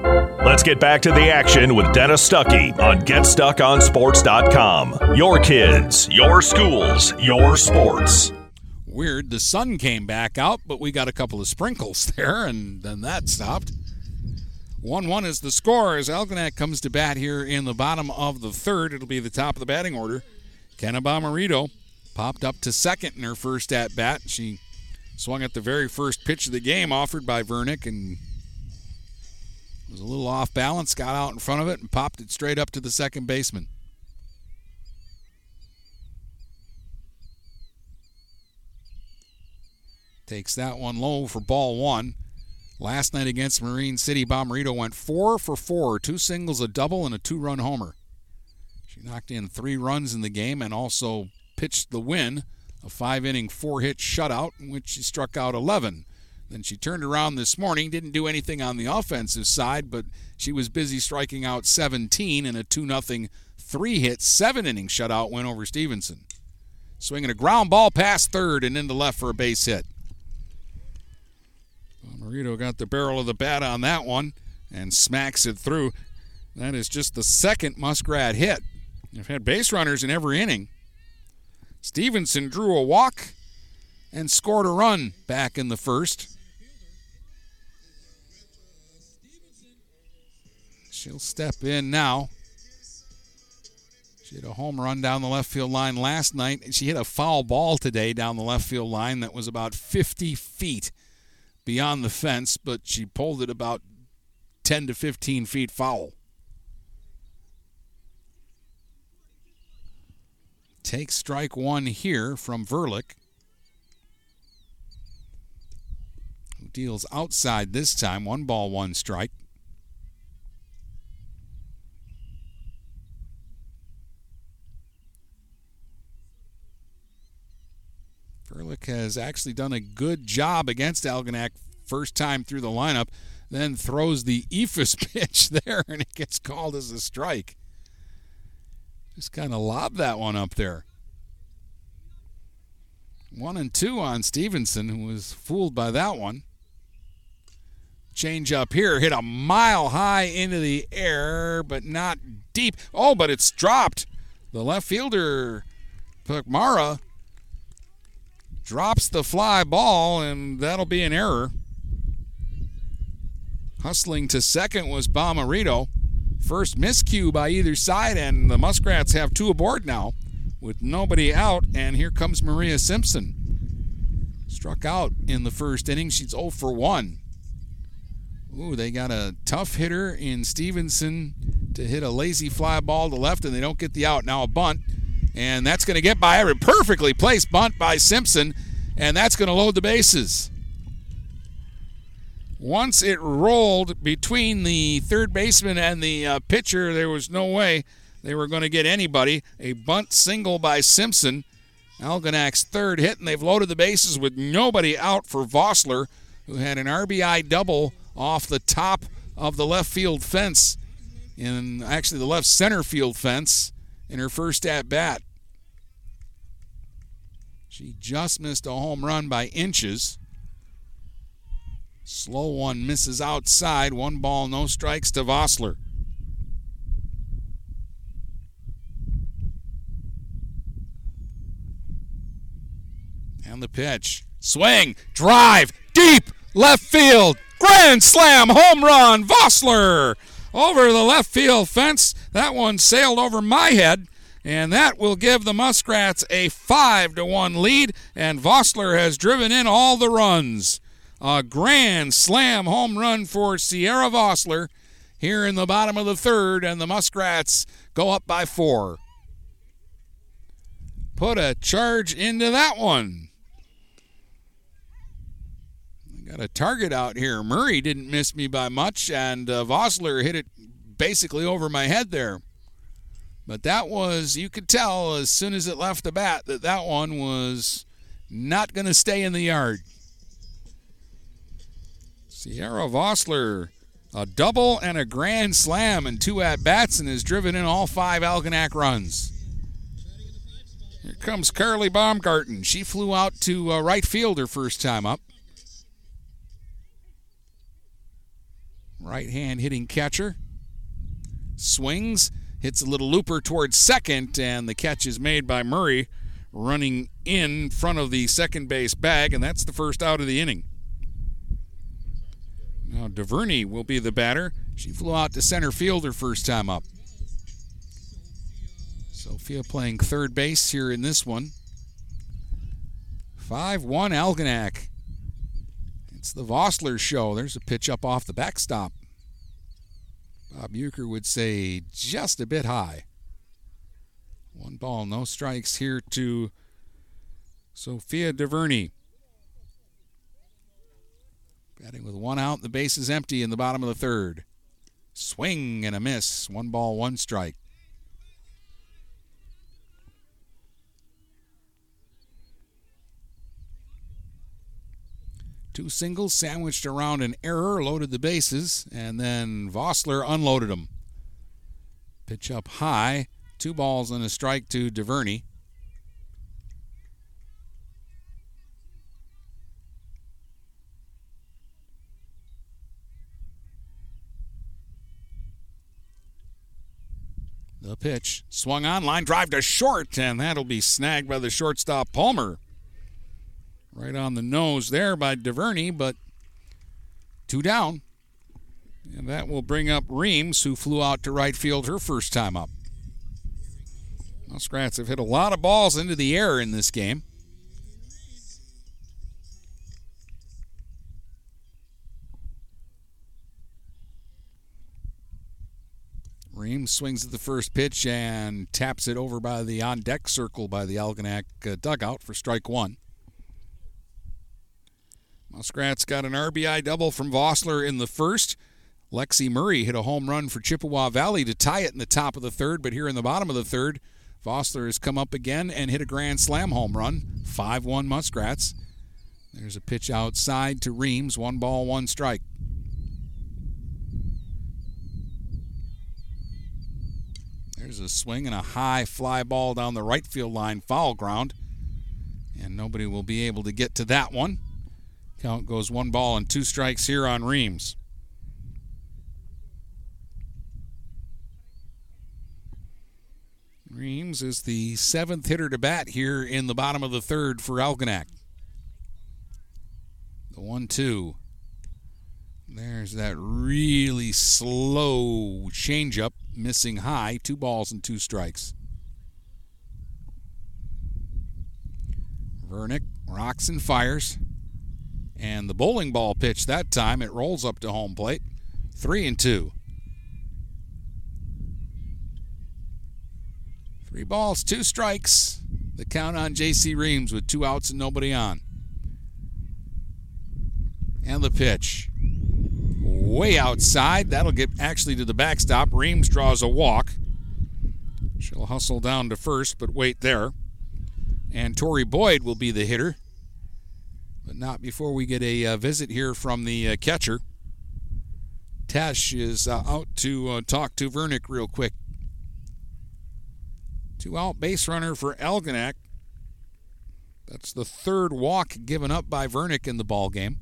Let's get back to the action with Dennis Stuckey on GetStuckOnSports.com. Your kids, your schools, your sports. Weird. The sun came back out, but we got a couple of sprinkles there, and then that stopped. 1 1 is the score as Algonac comes to bat here in the bottom of the third. It'll be the top of the batting order. Kenna Bomarito popped up to second in her first at bat. She swung at the very first pitch of the game offered by Vernick and was a little off balance, got out in front of it, and popped it straight up to the second baseman. Takes that one low for ball one. Last night against Marine City, Bomarito went four for four, two singles, a double, and a two run homer. She knocked in three runs in the game and also pitched the win, a five inning, four hit shutout in which she struck out 11. Then she turned around this morning, didn't do anything on the offensive side, but she was busy striking out 17 in a 2 0 three hit, seven inning shutout win over Stevenson. Swinging a ground ball past third and into left for a base hit. Marito got the barrel of the bat on that one and smacks it through. That is just the second Muskrat hit. They've had base runners in every inning. Stevenson drew a walk and scored a run back in the first. She'll step in now. She hit a home run down the left field line last night. She hit a foul ball today down the left field line that was about 50 feet beyond the fence, but she pulled it about 10 to 15 feet foul. Take strike one here from Vernick. Who deals outside this time. One ball, one strike. Vernick has actually done a good job against Algonac first time through the lineup, then throws the Eephus pitch there, and it gets called as a strike. Just kind of lobbed that one up there. One and two on Stevenson, who was fooled by that one. Change up here, hit a mile high into the air, but not deep. Oh, but it's dropped. The left fielder, Pukmara, drops the fly ball, and that'll be an error. Hustling to second was Bomarito. First miscue by either side, and the Muskrats have two aboard now with nobody out. And here comes Maria Simpson. Struck out in the first inning. She's 0 for 1. Ooh, they got a tough hitter in Stevenson to hit a lazy fly ball to left, and they don't get the out. Now a bunt, and that's going to get by a perfectly placed bunt by Simpson, and that's going to load the bases. Once it rolled between the third baseman and the uh, pitcher, there was no way they were going to get anybody. A bunt single by Simpson. Algonac's third hit, and they've loaded the bases with nobody out for Vossler, who had an RBI double off the top of the left field fence, in actually the left center field fence, in her first at bat. She just missed a home run by inches. Slow one misses outside. One ball, no strikes to Vossler. And the pitch. Swing, drive, deep, left field. Grand slam, home run, Vossler over the left field fence. That one sailed over my head, and that will give the Muskrats a five to one lead. And Vossler has driven in all the runs. A grand slam home run for Sierra Vossler here in the bottom of the third, and the Muskrats go up by four. Put a charge into that one. Got a target out here. Murray didn't miss me by much, and uh, Vossler hit it basically over my head there. But that was, you could tell as soon as it left the bat that that one was not going to stay in the yard. Sierra Vossler, a double and a grand slam and two at bats, and has driven in all five Algonac runs. Here comes Carly Baumgarten. She flew out to uh, right field her first time up. Right hand hitting catcher. Swings, hits a little looper towards second, and the catch is made by Murray running in front of the second base bag, and that's the first out of the inning. Now DuVernay will be the batter. She flew out to center field her first time up. Sophia playing third base here in this one. 5 1 Algonac. It's the Vossler show. There's a pitch up off the backstop. Bob Uecker would say just a bit high. One ball, no strikes here to Sophia DuVernay. Batting with one out, the base is empty in the bottom of the third. Swing and a miss. One ball, one strike. Two singles sandwiched around an error, loaded the bases, and then Vossler unloaded them. Pitch up high, two balls and a strike to DuVernay. The pitch swung on, line drive to short, and that'll be snagged by the shortstop Palmer. Right on the nose there by DuVernay, but two down. And that will bring up Reams, who flew out to right field her first time up. Muskrats have hit a lot of balls into the air in this game. Reams swings at the first pitch and taps it over by the on deck circle by the Algonac uh, dugout for strike one. Muskrats got an RBI double from Vossler in the first. Lexi Murray hit a home run for Chippewa Valley to tie it in the top of the third, but here in the bottom of the third, Vossler has come up again and hit a grand slam home run. 5 1 Muskrats. There's a pitch outside to Reams, one ball, one strike. There's a swing and a high fly ball down the right field line, foul ground. And nobody will be able to get to that one. Count goes one ball and two strikes here on Reams. Reams is the seventh hitter to bat here in the bottom of the third for Algonac. The one two. There's that really slow changeup, missing high, two balls and two strikes. Vernick rocks and fires. And the bowling ball pitch that time, it rolls up to home plate. Three and two. Three balls, two strikes. The count on J.C. Reams with two outs and nobody on. And the pitch. Way outside. That'll get actually to the backstop. Reams draws a walk. She'll hustle down to first, but wait there. And Tori Boyd will be the hitter, but not before we get a uh, visit here from the uh, catcher. Tesh is uh, out to uh, talk to Vernick real quick. Two out base runner for Algonac. That's the third walk given up by Vernick in the ball game.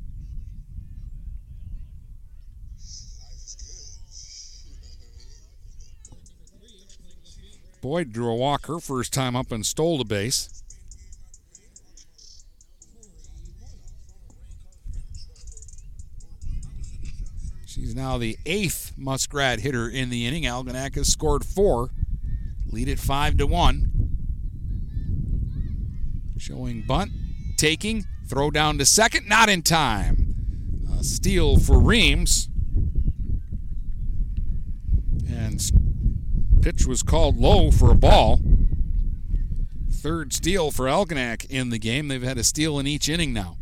Boyd drew a walk her first time up and stole the base. She's now the eighth Muskrat hitter in the inning. Algonac has scored four. Lead it five to one. Showing bunt, taking, throw down to second, not in time. A steal for Reams. And pitch was called low for a ball. Third steal for Algonac in the game. They've had a steal in each inning now.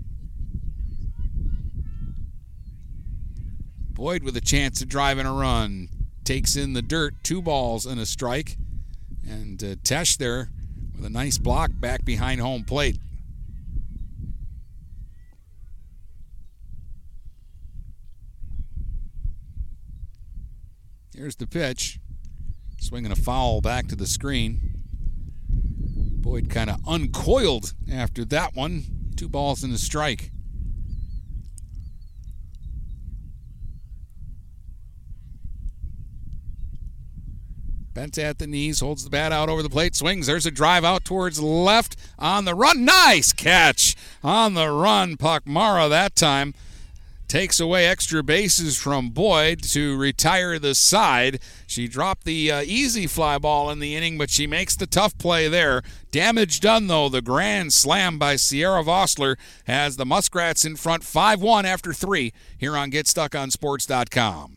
Boyd with a chance to drive in a run. Takes in the dirt, two balls and a strike. And uh, Tesh there with a nice block back behind home plate. Here's the pitch. Swinging a foul back to the screen. Boyd kind of uncoiled after that one. Two balls and a strike. Bent at the knees, holds the bat out over the plate, swings. There's a drive out towards left on the run. Nice catch on the run. Pakmara that time takes away extra bases from Boyd to retire the side. She dropped the uh, easy fly ball in the inning, but she makes the tough play there. Damage done, though. The grand slam by Sierra Vossler has the Muskrats in front 5 1 after three here on GetStuckOnSports.com.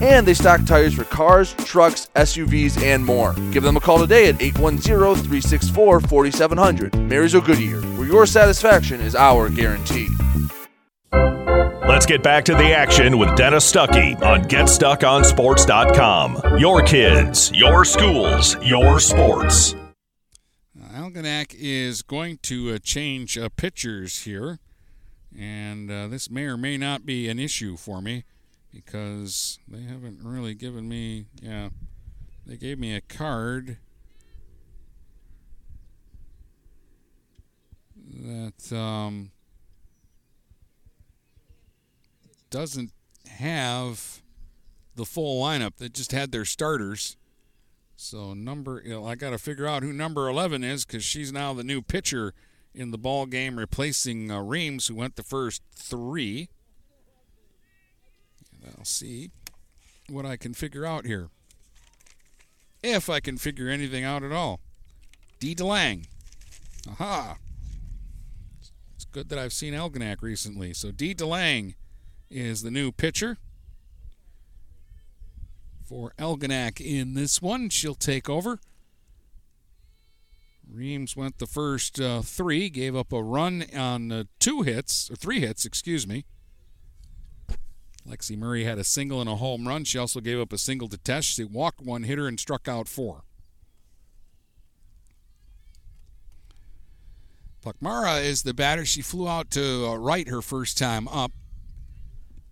and they stock tires for cars, trucks, SUVs, and more. Give them a call today at 810 364 4700. Marysville Goodyear, where your satisfaction is our guarantee. Let's get back to the action with Dennis Stuckey on GetStuckOnSports.com. Your kids, your schools, your sports. Algonac is going to uh, change uh, pitchers here, and uh, this may or may not be an issue for me because they haven't really given me. Yeah, they gave me a card that um, doesn't have the full lineup. They just had their starters. So number, you know, I got to figure out who number 11 is because she's now the new pitcher in the ball game, replacing uh, Reams, who went the first three. I'll see what I can figure out here, if I can figure anything out at all. D. DeLang. Aha. It's good that I've seen Algonac recently. So D. DeLang is the new pitcher for Algonac in this one. She'll take over. Reams went the first uh, three, gave up a run on uh, two hits, or three hits, excuse me. Lexi Murray had a single and a home run. She also gave up a single to Tesh. She walked one hitter and struck out four. Pakmara is the batter. She flew out to uh, right her first time up.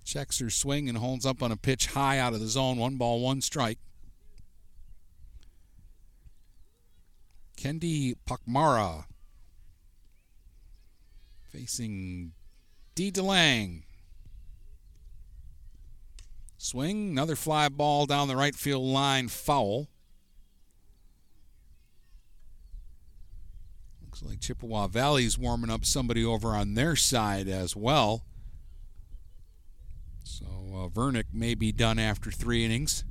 Checks her swing and holds up on a pitch high out of the zone. One ball, one strike. Kendi Pakmara facing D. DeLang. Swing, another fly ball down the right field line, foul. Looks like Chippewa Valley's warming up somebody over on their side as well. So uh, Vernick may be done after three innings.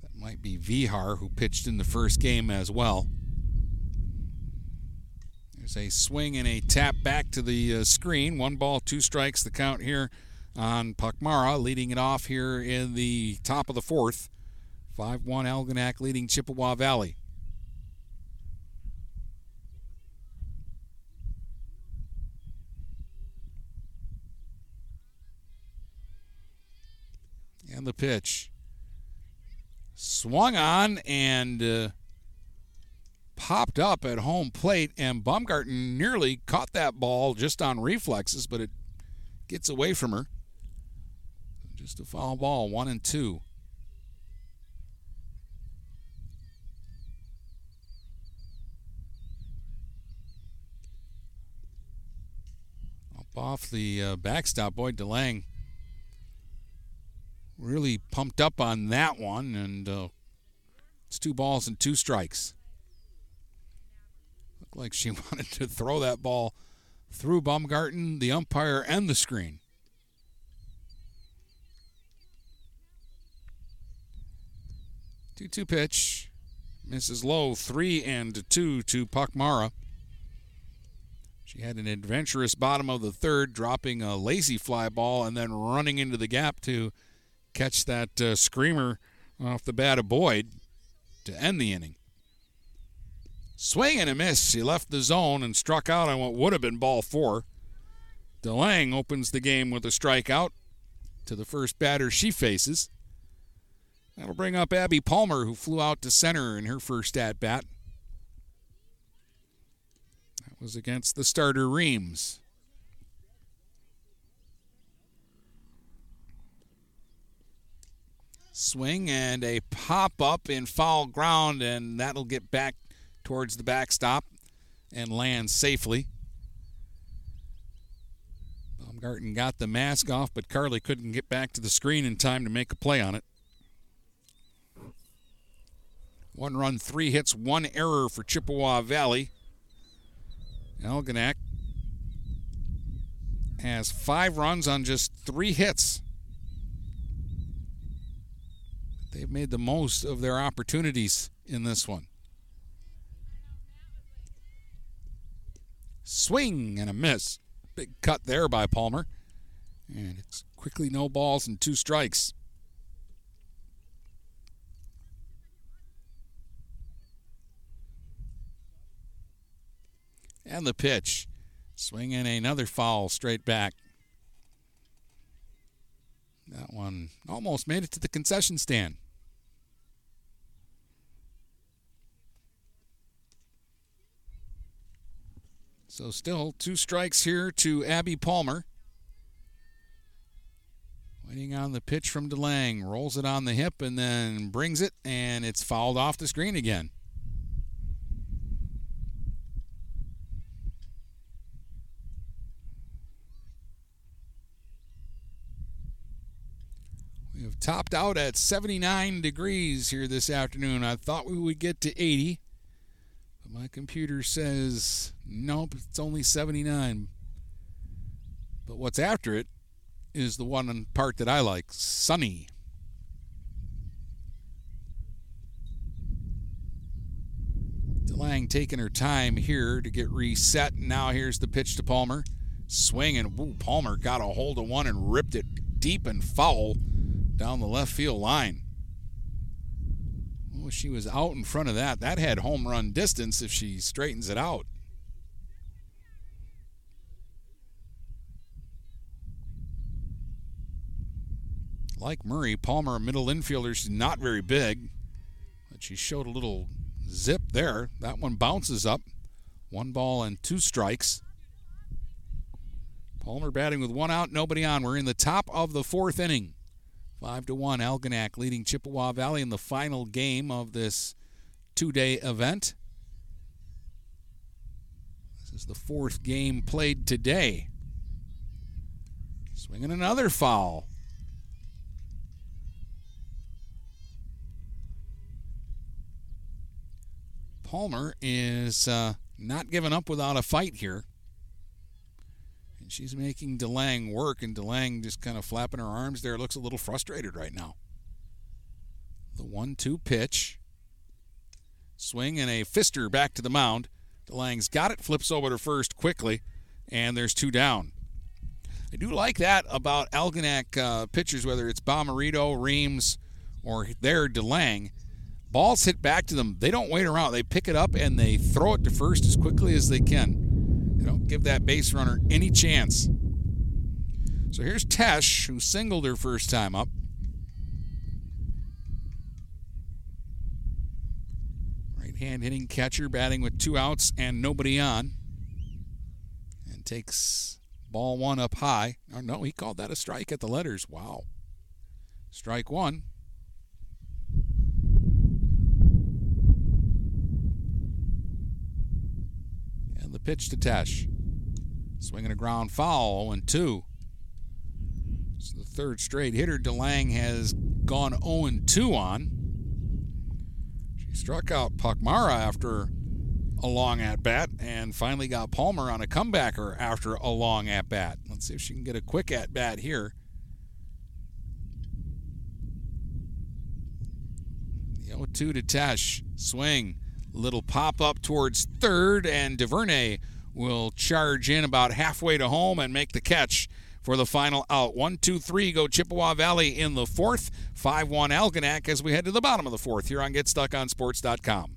That might be Vehar, who pitched in the first game as well. There's a swing and a tap back to the uh, screen. One ball, two strikes, the count here on Pakmara, leading it off here in the top of the fourth. 5 1 Algonac leading Chippewa Valley. And the pitch. Swung on and uh, popped up at home plate, and Baumgarten nearly caught that ball just on reflexes, but it gets away from her. Just a foul ball, one and two. Up off the uh, backstop, Boyd DeLang really pumped up on that one, and uh, it's two balls and two strikes. Looked like she wanted to throw that ball through Baumgarten, the umpire, and the screen. Two-two pitch, misses low, three and two to Pakmara. She had an adventurous bottom of the third, dropping a lazy fly ball and then running into the gap to catch that uh, screamer off the bat of Boyd to end the inning. Swing and a miss. She left the zone and struck out on what would have been ball four. DeLang opens the game with a strikeout to the first batter she faces. That'll bring up Abby Palmer, who flew out to center in her first at bat. That was against the starter Reams. swing and a pop up in foul ground, and that'll get back towards the backstop. and lands safely. Baumgarten got the mask off, but Carly couldn't get back to the screen in time to make a play on it. One run, three hits, one error for Chippewa Valley. Algonac has five runs on just three hits. They've made the most of their opportunities in this one. Swing and a miss. Big cut there by Palmer. And it's quickly no balls and two strikes. And the pitch. swing Swinging another foul straight back. That one almost made it to the concession stand. So still two strikes here to Abby Palmer. Waiting on the pitch from DeLang. Rolls it on the hip and then brings it, and it's fouled off the screen again. We have topped out at 79 degrees here this afternoon. I thought we would get to 80, but my computer says nope, it's only 79. But what's after it is the one part that I like sunny. DeLang taking her time here to get reset. Now here's the pitch to Palmer. Swinging. Ooh, Palmer got a hold of one and ripped it deep and foul down the left field line. Oh, she was out in front of that. That had home run distance if she straightens it out. Like Murray, Palmer, a middle infielder, she's not very big, but she showed a little zip there. That one bounces up. One ball and two strikes. Palmer batting with one out, nobody on. We're in the top of the fourth inning. Five to one, Algonac leading Chippewa Valley in the final game of this two-day event. This is the fourth game played today. Swinging another foul. Palmer is uh, not giving up without a fight here. She's making DeLang work, and DeLang just kind of flapping her arms there. Looks a little frustrated right now. The 1 2 pitch. Swing and a fister back to the mound. DeLang's got it, flips over to first quickly, and there's two down. I do like that about Algonac uh, pitchers, whether it's Bomarito, Reams, or their DeLang Balls hit back to them. They don't wait around. They pick it up and they throw it to first as quickly as they can. Don't give that base runner any chance. So here's Tesh, who singled her first time up. Right hand hitting catcher, batting with two outs and nobody on. And takes ball one up high. Oh, no, he called that a strike at the letters. Wow. Strike one. The pitch to Tesh. Swinging a ground foul, 0 2. So the third straight hitter DeLang has gone 0 2 on. She struck out Pakmara after a long at bat and finally got Palmer on a comebacker after a long at bat. Let's see if she can get a quick at bat here. The 0 2 to Tesh. Swing. Little pop up towards third, and DuVernay will charge in about halfway to home and make the catch for the final out. One, two, three go Chippewa Valley in the fourth. 5 1 Algonac as we head to the bottom of the fourth here on GetStuckOnSports.com.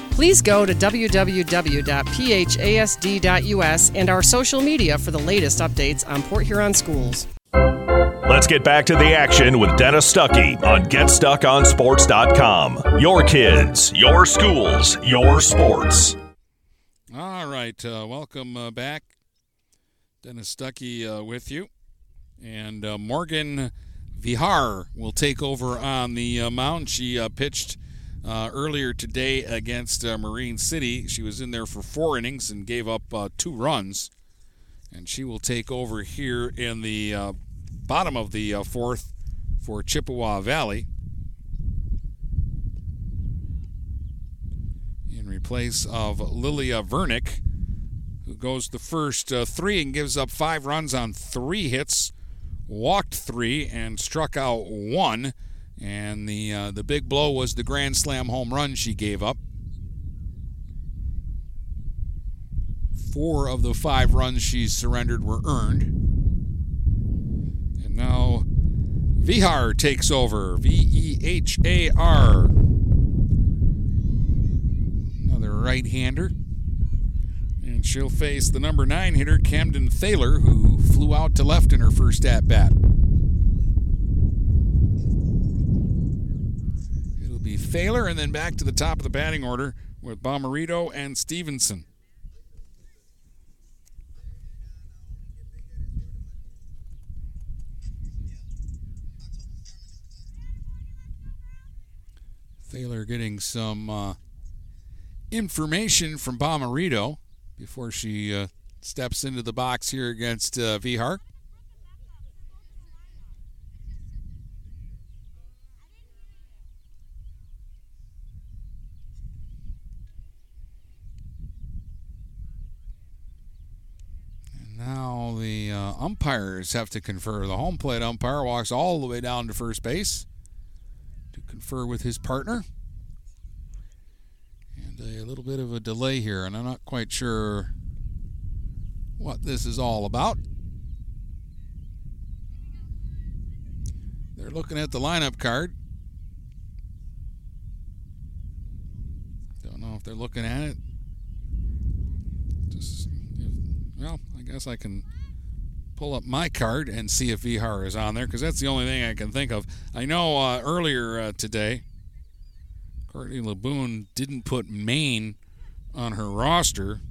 Please go to www.phasd.us and our social media for the latest updates on Port Huron schools. Let's get back to the action with Dennis Stuckey on GetStuckOnSports.com. Your kids, your schools, your sports. All right, uh, welcome uh, back. Dennis Stuckey uh, with you. And uh, Morgan Vehar will take over on the uh, mound. She uh, earlier today against Marine City. She was in there for four innings and gave up two runs. And she will take over here in the bottom of the fourth for Chippewa Valley. in replace of Lilia Vernick, who goes the first uh, three and gives up five runs on three hits, walked three, and struck out one. And the uh, the big blow was the grand slam home run she gave up. Four of the five runs she surrendered were earned. And now Vehar takes over. V E H A R Another right hander. And she'll face the number nine hitter, Camden Thaler, who flew out to left in her first at bat. It'll be Thaler and then back to the top of the batting order with Bomarito and Stevenson. Thaler getting some uh, information from Bomarito before she uh, steps into the box here against uh, Vehar. Now the uh, umpires have to confer. The home plate umpire walks all the way down to first base to confer with his partner And a little bit of a delay here, and I'm not quite sure what this is all about. They're looking at the lineup card. Don't know if they're looking at it. Just, well, I guess I can pull up my card and see if Vehar is on there because that's the only thing I can think of. I know uh, earlier uh, today Courtney Laboon didn't put Maine on her roster,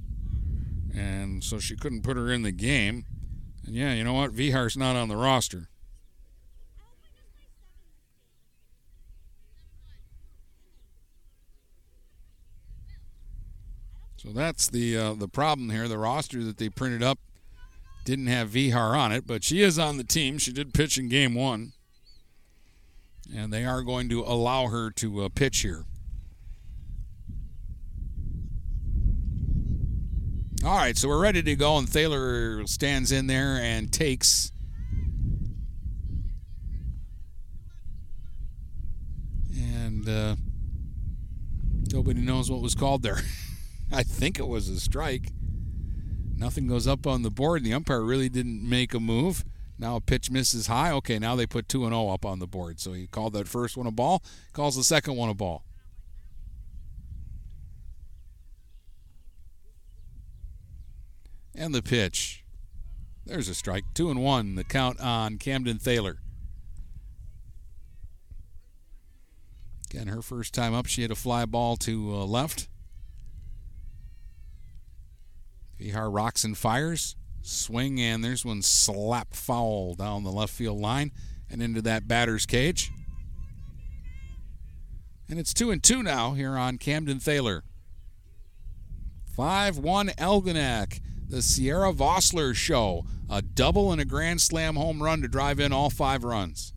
and so she couldn't put her in the game. And yeah, you know what? Vehar's not on the roster. So that's the uh, the problem here. The roster that they printed up didn't have Vehar on it, but she is on the team. She did pitch in game one, and they are going to allow her to uh, pitch here. All right, so we're ready to go, and Thaler stands in there and takes. And uh, nobody knows what was called there. I think it was a strike. Nothing goes up on the board. The umpire really didn't make a move. Now a pitch misses high. Okay, now they put 2 and 0 up on the board. So he called that first one a ball, calls the second one a ball. And the pitch. There's a strike. Two and one. The count on Camden Thaler. Again, her first time up, she had a fly ball to uh, left. Vehar rocks and fires. Swing, and there's one slap foul down the left field line and into that batter's cage. And it's two and two now here on Camden Thaler. 5 1 Algonac the Sierra Vossler Show, a double and a grand slam home run to drive in all five runs.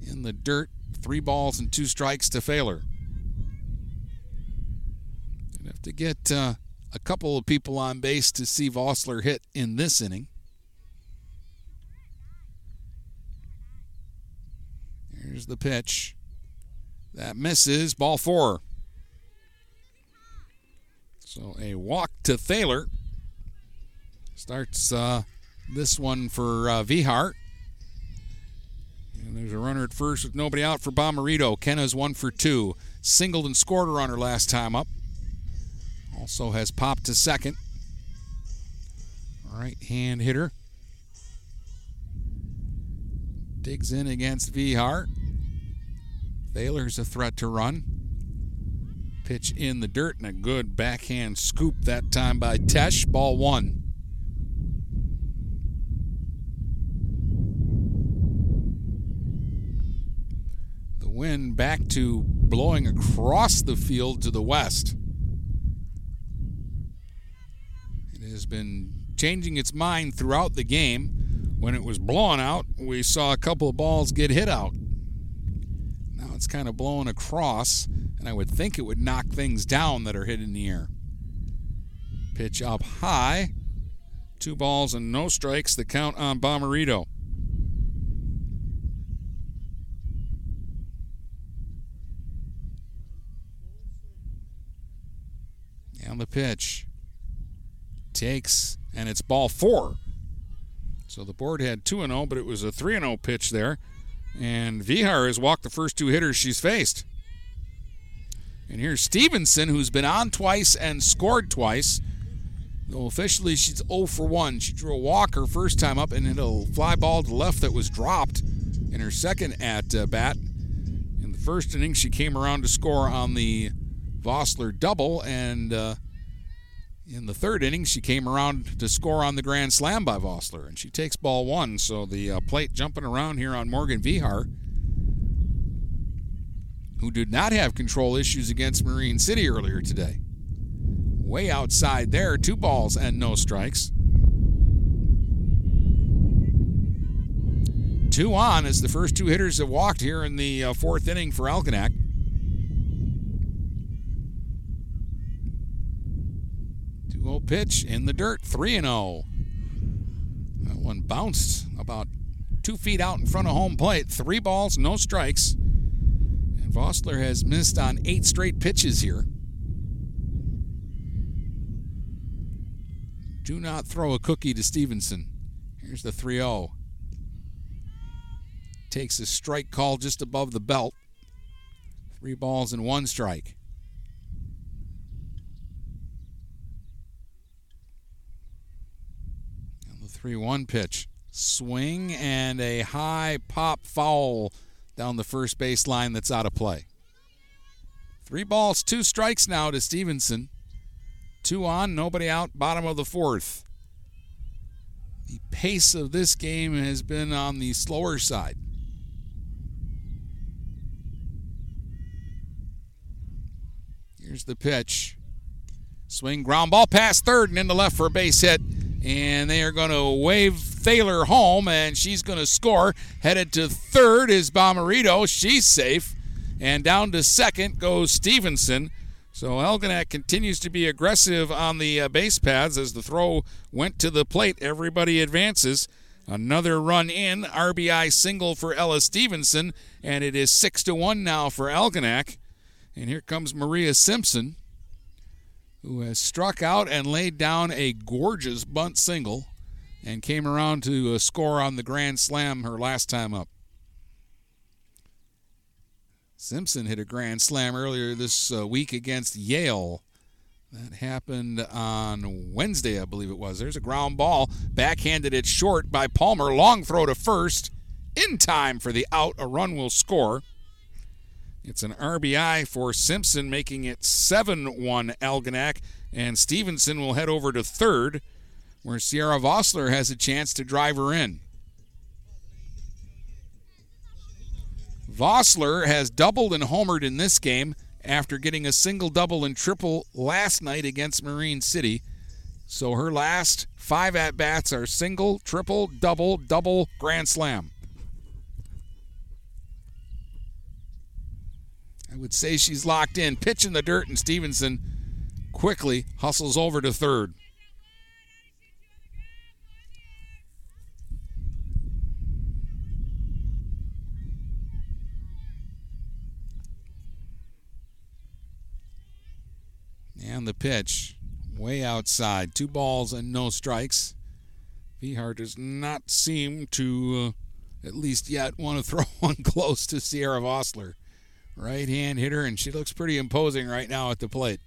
In the dirt, Three balls and two strikes to Thaler. Gonna have to get uh, a couple of people on base to see Vossler hit in this inning. Here's the pitch. That misses. Ball four. So a walk to Thaler. Starts uh, this one for uh, Vihart. And there's a runner at first with nobody out for Bomarito. Kenna's one for two. Singled and scored a runner last time up. Also has popped to second. Right hand hitter. Digs in against Vihart. Thaler's a threat to run. Pitch in the dirt and a good backhand scoop that time by Tesh. Ball one. The wind back to blowing across the field to the west. It has been changing its mind throughout the game. When it was blowing out, we saw a couple of balls get hit out. Now it's kind of blowing across, and I would think it would knock things down that are hit in the air. Pitch up high. Two balls and no strikes. The count on Bomarito. And the pitch takes, and it's ball four. So the board had 2 0, but it was a 3 0 pitch there. And Vehar has walked the first two hitters she's faced. And here's Stevenson, who's been on twice and scored twice. Though officially she's 0 for 1. She drew a walk her first time up and hit a fly ball to left that was dropped in her second at uh, bat. In the first inning, she came around to score on the Vossler double, and uh, in the third inning, she came around to score on the grand slam by Vossler, and she takes ball one. So the uh, plate jumping around here on Morgan Vehar, who did not have control issues against Marine City earlier today. Way outside there, two balls and no strikes. Two on as the first two hitters have walked here in the uh, fourth inning for Algonac. 0 pitch in the dirt, 3 0. That one bounced about two feet out in front of home plate. Three balls, no strikes. And Vossler has missed on eight straight pitches here. Do not throw a cookie to Stevenson. Here's the 3 0. Takes a strike call just above the belt. Three balls and one strike. And the 3 1 pitch. Swing and a high pop foul down the first base line that's out of play. Three balls, two strikes now to Stevenson. Two on, nobody out, bottom of the fourth. The pace of this game has been on the slower side. Here's the pitch. Swing, ground ball past third and into left for a base hit. And they are going to wave Thaler home, and she's going to score. Headed to third is Bomarito. She's safe. And down to second goes Stevenson. So Algonac continues to be aggressive on the uh, base paths as the throw went to the plate. Everybody advances. Another run in, RBI single for Ella Stevenson, and it is six to one now for Algonac. And here comes Maria Simpson, who has struck out and laid down a gorgeous bunt single, and came around to uh, score on the grand slam her last time up. Simpson hit a grand slam earlier this uh, week against Yale. That happened on Wednesday, I believe it was. There's a ground ball, backhanded it short by Palmer. Long throw to first, in time for the out. A run will score. It's an RBI for Simpson, making it 7 1 Algonac, and Stevenson will head over to third, where Sierra Vossler has a chance to drive her in. Vossler has doubled and homered in this game after getting a single double and triple last night against Marine City. So her last five at bats are single, triple, double, double, grand slam. I would say she's locked in. Pitch in the dirt, and Stevenson quickly hustles over to third. And the pitch way outside. Two balls and no strikes. Vehar does not seem to, uh, at least yet, want to throw one close to Sierra Vossler. Right hand hitter, and she looks pretty imposing right now at the plate.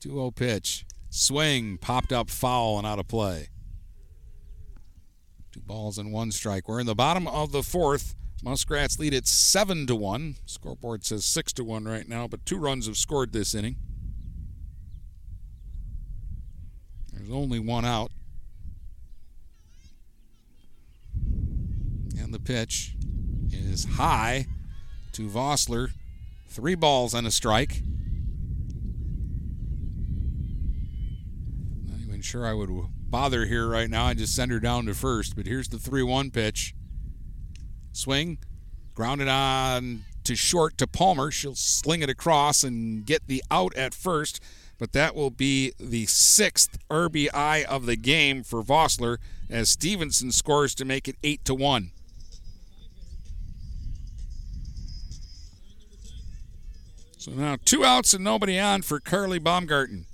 2 0 pitch. Swing, popped up foul and out of play. Two balls and one strike. We're in the bottom of the fourth. Muskrats lead it 7 to 1. Scoreboard says 6 to 1 right now, but two runs have scored this inning. There's only one out. And the pitch is high to Vossler. Three balls and a strike. Not even sure I would bother here right now. I just send her down to first. But here's the 3 1 pitch. Swing. Grounded on to short to Palmer. She'll sling it across and get the out at first. But that will be the sixth RBI of the game for Vossler as Stevenson scores to make it 8 to 1. So now two outs and nobody on for Carly Baumgarten.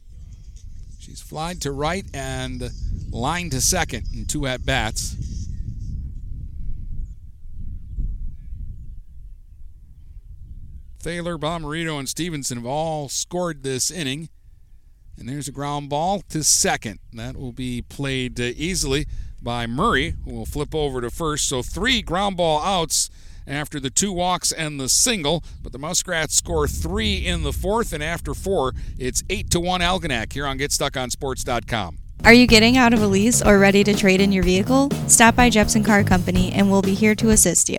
She's flied to right and line to second in two at bats. Thaler, Bomarito, and Stevenson have all scored this inning. And there's a ground ball to second. That will be played uh, easily by Murray, who will flip over to first. So three ground ball outs after the two walks and the single. But the Muskrats score three in the fourth, and after four, it's eight to one Algonac here on GetStuckOnSports.com. Are you getting out of a lease or ready to trade in your vehicle? Stop by Jepson Car Company and we'll be here to assist you.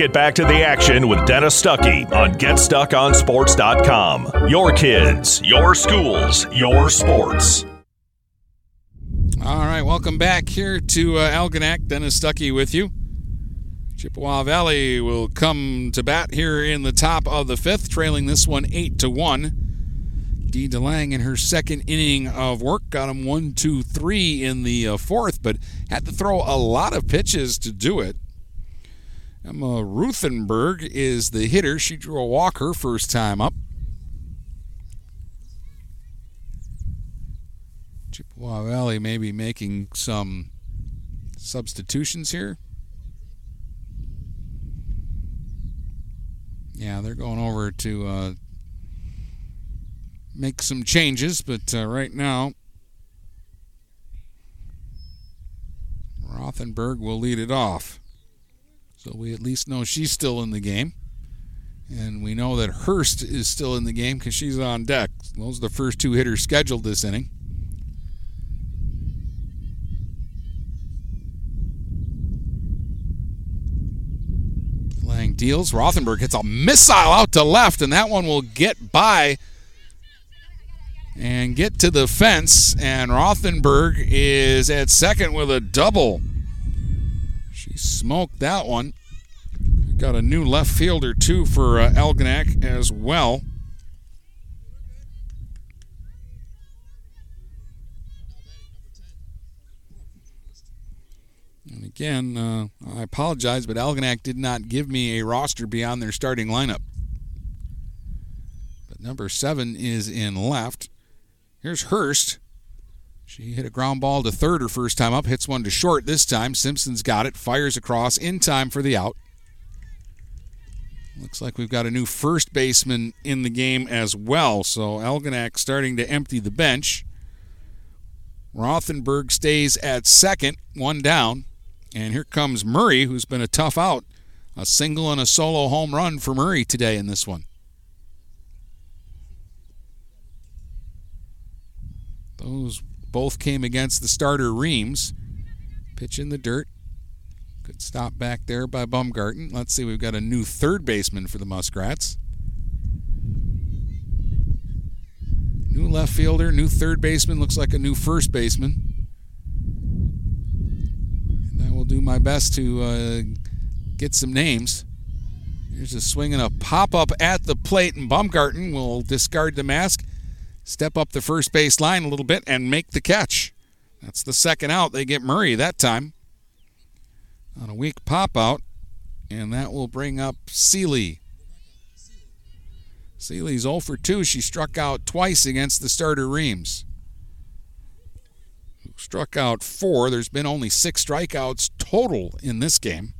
Get back to the action with Dennis Stuckey on GetStuckOnSports.com. Your kids, your schools, your sports. All right, welcome back here to uh, Algonac. Dennis Stuckey with you. Chippewa Valley will come to bat here in the top of the fifth, trailing this one eight to one. Dee DeLang in her second inning of work got him one, two, three in the uh, fourth, but had to throw a lot of pitches to do it. Emma Ruthenberg is the hitter. She drew a walk her first time up. Chippewa Valley may be making some substitutions here. Yeah, they're going over to uh, make some changes, but uh, right now, Rothenberg will lead it off. So we at least know she's still in the game. And we know that Hurst is still in the game because she's on deck. Those are the first two hitters scheduled this inning. Lang deals. Rothenberg hits a missile out to left, and that one will get by and get to the fence. And Rothenberg is at second with a double. Smoked that one. Got a new left fielder, too, for uh, as well. And again, uh, I apologize, but Algonac did not give me a roster beyond their starting lineup. But number seven is in left. Here's Hurst. She hit a ground ball to third her first time up, hits one to short this time. Simpson's got it, fires across in time for the out. Looks like we've got a new first baseman in the game as well. So Algonac starting to empty the bench. Rothenberg stays at second, one down. And here comes Murray, who's been a tough out. A single and a solo home run for Murray today in this one. Those both came against the starter Reams. Pitch in the dirt. Good stop back there by Baumgarten. Let's see, we've got a new third baseman for the Muskrats. New left fielder, new third baseman, looks like a new first baseman. And I will do my best to uh, get some names. Here's a swing and a pop up at the plate, and Baumgarten will discard the mask, step up the first base line a little bit, and make the catch. That's the second out. They get Murray that time on a weak pop out, and that will bring up Seeley. Seeley's 0 for 2. She struck out twice against the starter Reams. Struck out four. There's been only six strikeouts total in this game.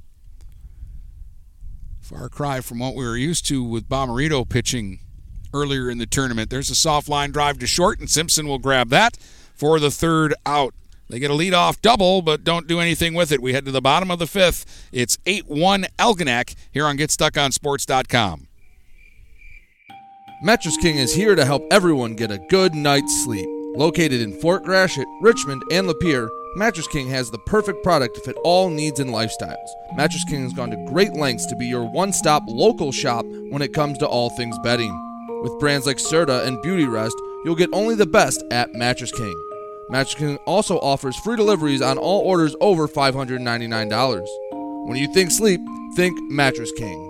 Far cry from what we were used to with Bomarito pitching earlier in the tournament. There's a soft line drive to short, and Simpson will grab that for the third out. They get a lead-off double, but don't do anything with it. We head to the bottom of the fifth. It's 8-1 Algonac here on GetStuckOnSports.com. Mattress King is here to help everyone get a good night's sleep. Located in Fort Gratiot, Richmond, and Lapeer, Mattress King has the perfect product to fit all needs and lifestyles. Mattress King has gone to great lengths to be your one stop local shop when it comes to all things bedding. With brands like Serta and Beautyrest, you'll get only the best at Mattress King. Mattress King also offers free deliveries on all orders over $599. When you think sleep, think Mattress King.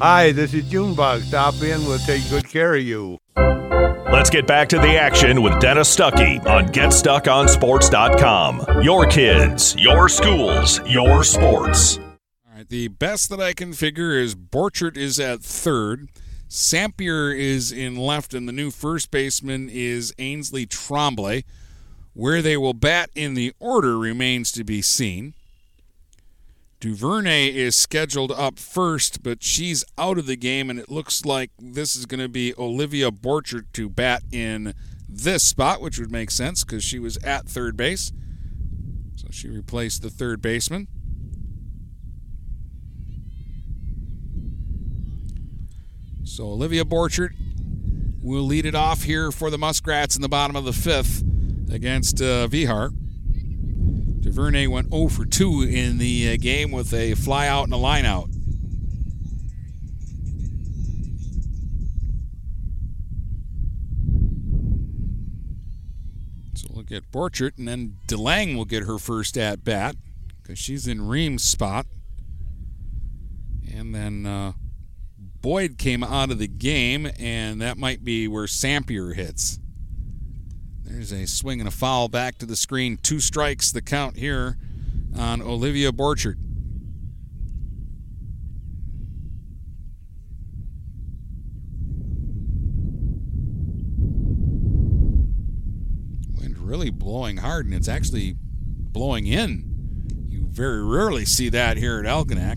Hi, this is Junebug. Stop in, we'll take good care of you. Let's get back to the action with Dennis Stuckey on GetStuckOnSports.com. Your kids, your schools, your sports. All right, the best that I can figure is Borchert is at third. Sampier is in left, and the new first baseman is Ainsley Tremblay. Where they will bat in the order remains to be seen. Duvernay is scheduled up first, but she's out of the game, and it looks like this is going to be Olivia Borchert to bat in this spot, which would make sense because she was at third base. So she replaced the third baseman. So Olivia Borchert will lead it off here for the Muskrats in the bottom of the fifth against uh, Vehar. DuVernay went 0 for 2 in the uh, game with a fly out and a line out. So we'll get Borchert, and then DeLang will get her first at bat because she's in Ream's spot. And then uh, Boyd came out of the game, and that might be where Sampier hits. There's a swing and a foul back to the screen. Two strikes, the count here on Olivia Borchert. Wind really blowing hard, and it's actually blowing in. You very rarely see that here at Algonac.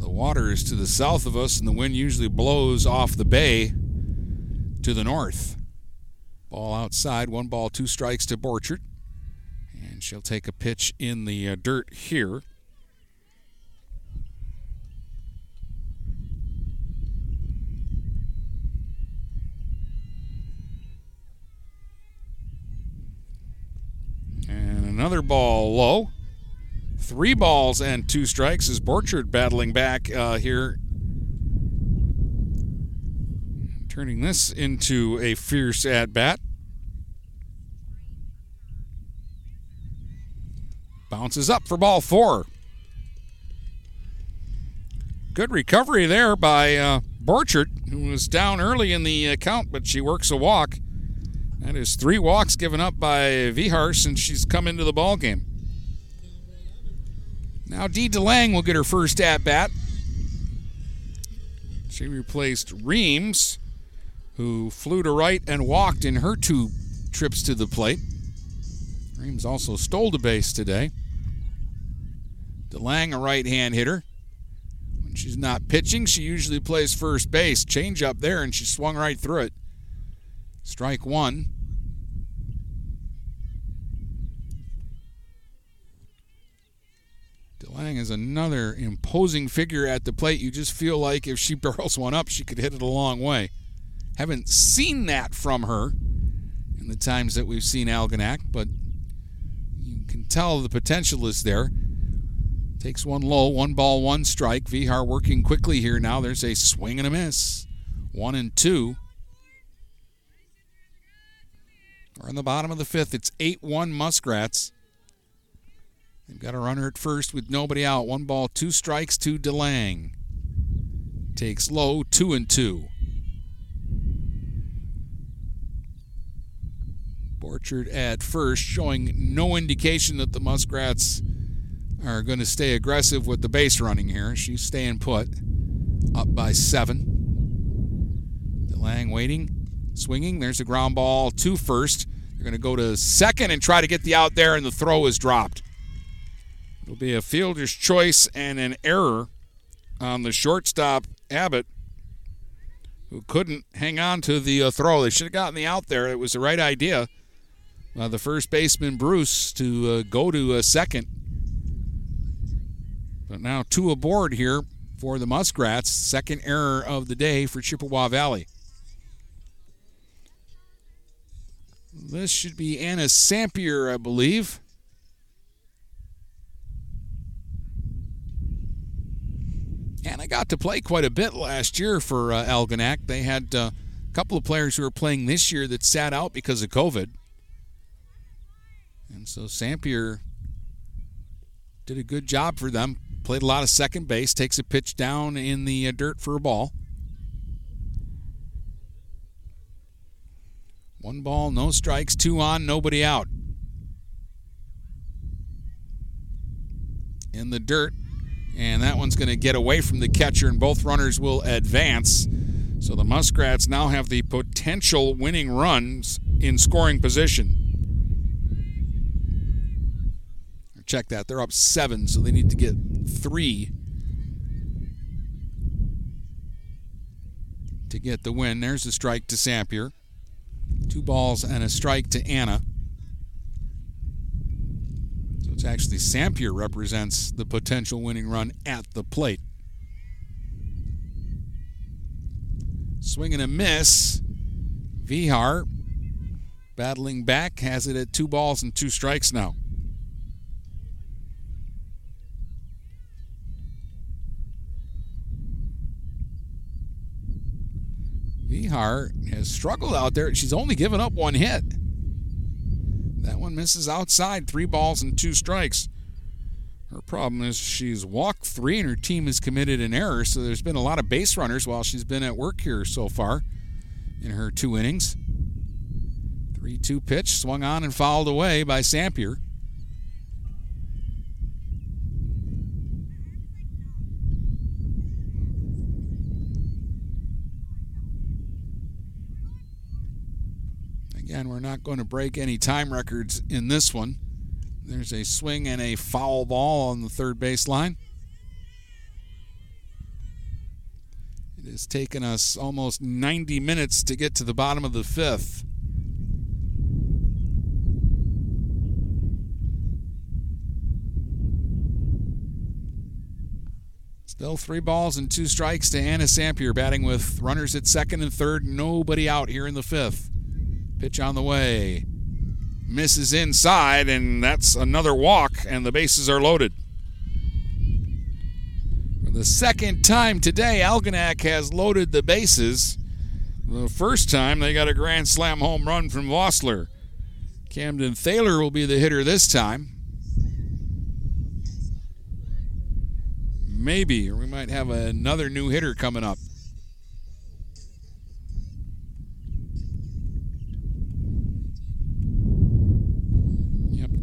The water is to the south of us, and the wind usually blows off the bay to the north. Ball outside, one ball, two strikes to Borchert. And she'll take a pitch in the uh, dirt here. And another ball low. Three balls and two strikes as Borchert battling back uh, here Turning this into a fierce at bat. Bounces up for ball four. Good recovery there by uh, Borchert, who was down early in the count, but she works a walk. That is three walks given up by Vehar since she's come into the ball game. Now Dee DeLang will get her first at bat. She replaced Reams, who flew to right and walked in her two trips to the plate. Reams also stole the base today. DeLang, a right hand hitter. When she's not pitching, she usually plays first base. Change up there, and she swung right through it. Strike one. DeLang is another imposing figure at the plate. You just feel like if she barrels one up, she could hit it a long way. Haven't seen that from her in the times that we've seen Algonac, but you can tell the potential is there. Takes one low, one ball, one strike. Vehar working quickly here now. There's a swing and a miss. One and two. We're in the bottom of the fifth. It's 8 1 Muskrats. They've got a runner at first with nobody out. One ball, two strikes to DeLang. Takes low, two and two. Borchard at first, showing no indication that the Muskrats are going to stay aggressive with the base running here. She's staying put, up by seven. DeLang waiting, swinging. There's a ground ball to first. They're going to go to second and try to get the out there, and the throw is dropped. It'll be a fielder's choice and an error on the shortstop Abbott, who couldn't hang on to the uh, throw. They should have gotten the out there. It was the right idea. Uh, the first baseman Bruce to uh, go to a second but now two aboard here for the Muskrats. Second error of the day for Chippewa Valley. This should be Anna Sampier, I believe. Anna got to play quite a bit last year for uh, Algonac. They had uh, a couple of players who were playing this year that sat out because of COVID. And so Sampier did a good job for them. Played a lot of second base, takes a pitch down in the uh, dirt for a ball. One ball, no strikes, two on, nobody out. In the dirt, and that one's going to get away from the catcher, and both runners will advance. So the Muskrats now have the potential winning runs in scoring position. Check that. They're up seven, so they need to get three to get the win. There's a strike to Sampier. Two balls and a strike to Anna. So it's actually Sampier represents the potential winning run at the plate. Swing and a miss. Vehar battling back has it at two balls and two strikes now. Vehar has struggled out there. She's only given up one hit. That one misses outside, three balls and two strikes. Her problem is she's walked three and her team has committed an error, so there's been a lot of base runners while she's been at work here so far in her two innings. 3 2 pitch, swung on and fouled away by Sampier. We're not going to break any time records in this one. There's a swing and a foul ball on the third base line. It has taken us almost 90 minutes to get to the bottom of the fifth. Still three balls and two strikes to Anna Sampier, batting with runners at second and third, nobody out here in the fifth. Pitch on the way. Misses inside, and that's another walk, and the bases are loaded. For the second time today, Algonac has loaded the bases. the first time they got a grand slam home run from Vossler. Camden Thaler will be the hitter this time. Maybe, we might have another new hitter coming up.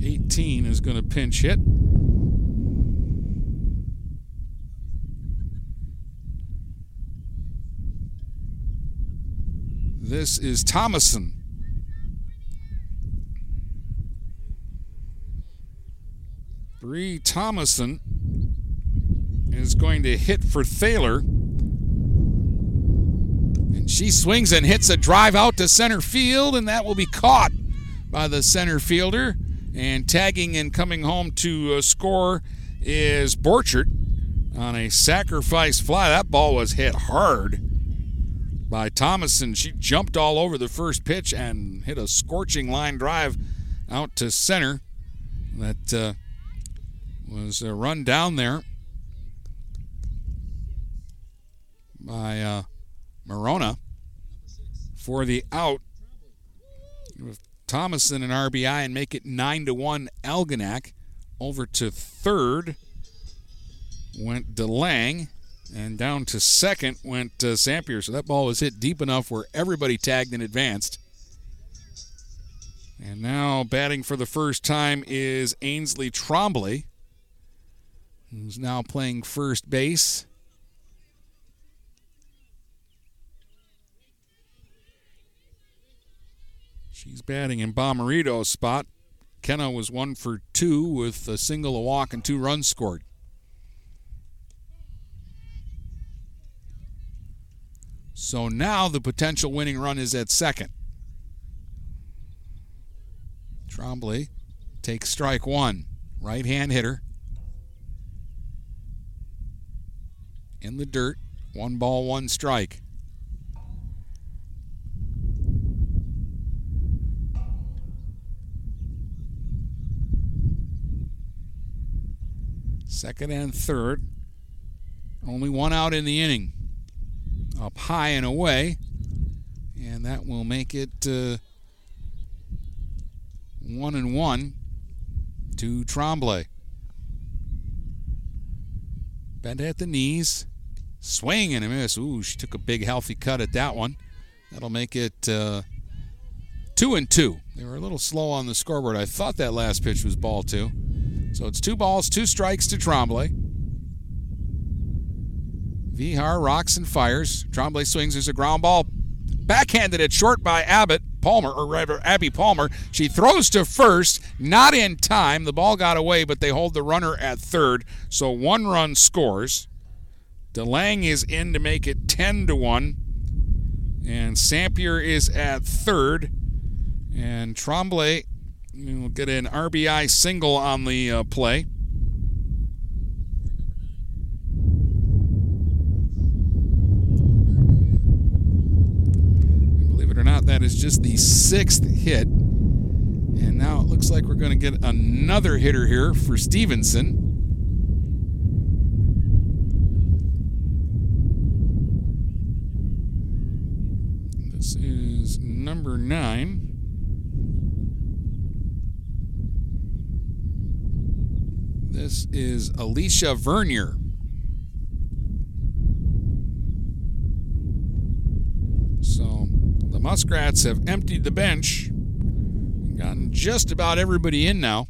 18 is going to pinch hit. This is Thomason. Bree Thomason is going to hit for Thaler. And she swings and hits a drive out to center field, and that will be caught by the center fielder. And tagging and coming home to uh, score is Borchert on a sacrifice fly. That ball was hit hard by Thomason. She jumped all over the first pitch and hit a scorching line drive out to center. That uh, was a run down there by uh, Marona for the out. Thomason and RBI and make it nine to one. Algonac over to third went DeLang. And down to second went uh, Sampier. So that ball was hit deep enough where everybody tagged and advanced. And now batting for the first time is Ainsley Trombley, who's now playing first base. She's batting in Bomarito's spot. Kenna was one for two with a single, a walk, and two runs scored. So now the potential winning run is at second. Trombley takes strike one. Right hand hitter. In the dirt. One ball, one strike. Second and third. Only one out in the inning up high and away. And that will make it uh, one and one to Trombley. Bent at the knees. Swing and a miss. Ooh, she took a big healthy cut at that one. That'll make it uh, two and two. They were a little slow on the scoreboard. I thought that last pitch was ball two. So it's two balls, two strikes to Trombley. Vehar rocks and fires. Trombley swings. There's a ground ball. Backhanded it short by Abbott Palmer, or rather Abby Palmer. She throws to first, not in time. The ball got away, but they hold the runner at third. So one run scores. DeLang is in to make it 10 to 1. And Sampier is at third. And Trombley will get an RBI single on the uh, play. And believe it or not, that is just the sixth hit. And now it looks like we're going to get another hitter here for Stevenson. This is number nine. This is Alicia Vernier. So the Muskrats have emptied the bench and gotten just about everybody in now.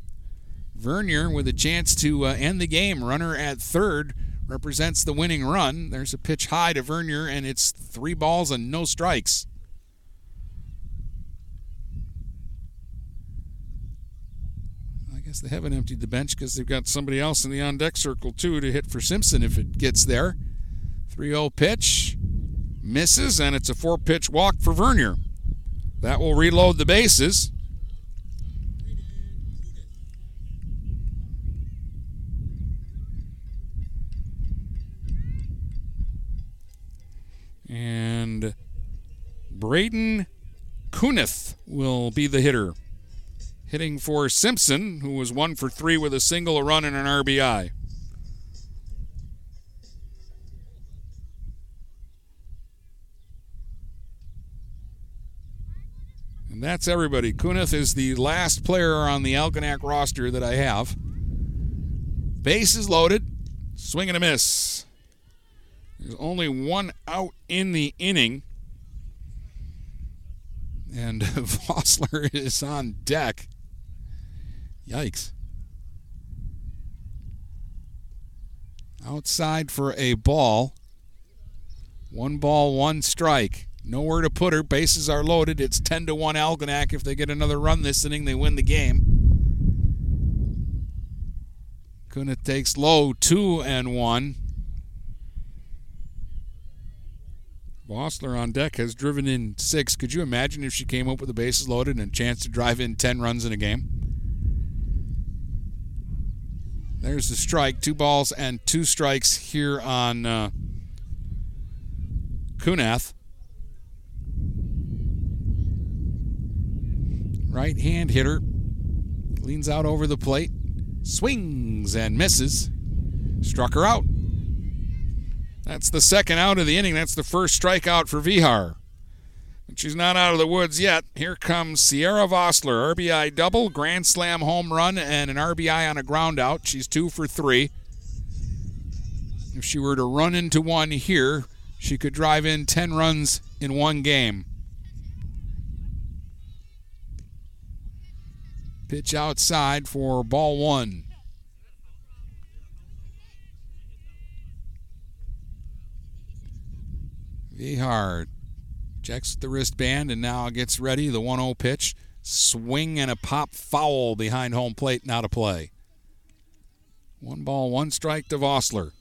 Vernier with a chance to uh, end the game. Runner at third represents the winning run. There's a pitch high to Vernier, and it's three balls and no strikes. Guess they haven't emptied the bench because they've got somebody else in the on deck circle, too, to hit for Simpson if it gets there. 3 0 pitch misses, and it's a four pitch walk for Vernier. That will reload the bases. And Braden Kunith will be the hitter. Hitting for Simpson, who was one for three with a single, a run, and an RBI. And that's everybody. Kunith is the last player on the Algonac roster that I have. Base is loaded. Swing and a miss. There's only one out in the inning. And Vossler is on deck. Yikes. Outside for a ball. One ball, one strike. Nowhere to put her. Bases are loaded. It's 10 to 1 Algonac. If they get another run this inning, they win the game. Kunith takes low, 2 and 1. Vossler on deck has driven in six. Could you imagine if she came up with the bases loaded and a chance to drive in 10 runs in a game? There's the strike. Two balls and two strikes here on uh, Kunath. Right hand hitter. Leans out over the plate. Swings and misses. Struck her out. That's the second out of the inning. That's the first strikeout for Vehar. She's not out of the woods yet. Here comes Sierra Vossler. RBI double, grand slam home run, and an RBI on a ground out. She's two for three. If she were to run into one here, she could drive in 10 runs in one game. Pitch outside for ball one. Vehar checks the wristband and now gets ready. The 1 0 pitch. Swing and a pop foul behind home plate. Now to play. One ball, one strike to Vossler.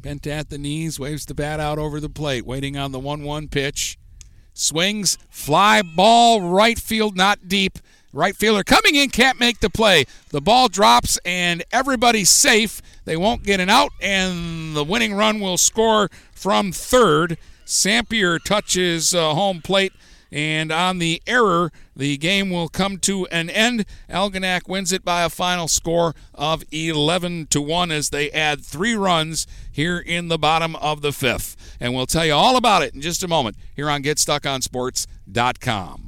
Bent at the knees, waves the bat out over the plate, waiting on the 1 1 pitch. Swings, fly ball, right field, not deep. Right fielder coming in, can't make the play. The ball drops, and everybody's safe. They won't get an out, and the winning run will score from third. Sampier touches uh, home plate, and on the error, the game will come to an end. Algonac wins it by a final score of 11 to 1 as they add three runs here in the bottom of the fifth. And we'll tell you all about it in just a moment here on GetStuckOnSports.com.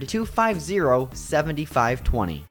250 7520.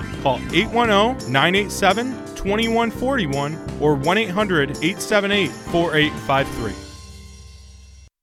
Call 810 987 2141 or 1 800 878 4853.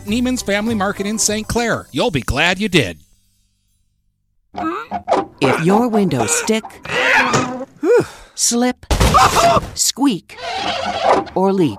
Neiman's Family Market in St. Clair. You'll be glad you did. If your windows stick, slip, squeak, or leak,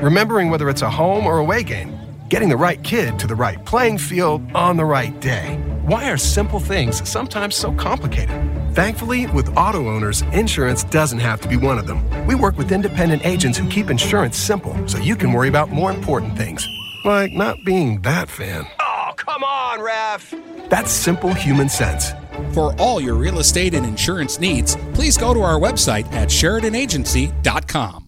Remembering whether it's a home or away game. Getting the right kid to the right playing field on the right day. Why are simple things sometimes so complicated? Thankfully, with auto owners, insurance doesn't have to be one of them. We work with independent agents who keep insurance simple so you can worry about more important things, like not being that fan. Oh, come on, ref! That's simple human sense. For all your real estate and insurance needs, please go to our website at SheridanAgency.com.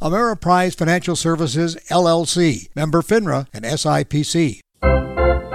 Ameriprise Financial Services, LLC, member FINRA and SIPC.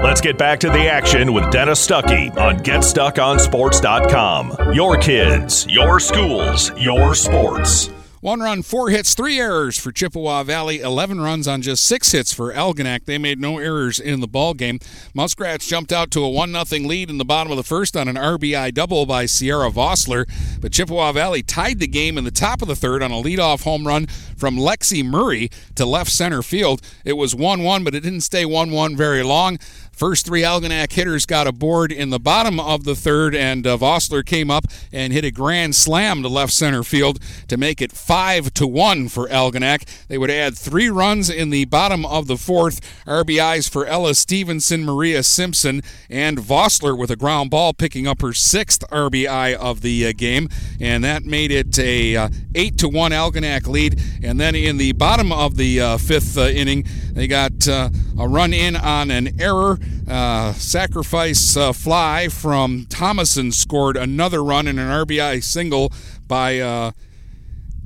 Let's get back to the action with Dennis Stuckey on GetStuckOnSports.com. Your kids, your schools, your sports. One run, four hits, three errors for Chippewa Valley. Eleven runs on just six hits for Algonac. They made no errors in the ball game. Muskrats jumped out to a one 0 lead in the bottom of the first on an RBI double by Sierra Vossler, but Chippewa Valley tied the game in the top of the third on a leadoff home run from Lexi Murray to left center field. It was 1-1, but it didn't stay 1-1 very long. First three Algonac hitters got aboard in the bottom of the third, and uh, Vossler came up and hit a grand slam to left center field to make it five to one for Algonac. They would add three runs in the bottom of the fourth. RBIs for Ella Stevenson, Maria Simpson, and Vossler with a ground ball picking up her sixth RBI of the uh, game, and that made it a uh, eight to one Algonac lead. And then in the bottom of the uh, fifth uh, inning, they got uh, a run in on an error. Uh, sacrifice uh, fly from Thomason scored another run in an RBI single by uh,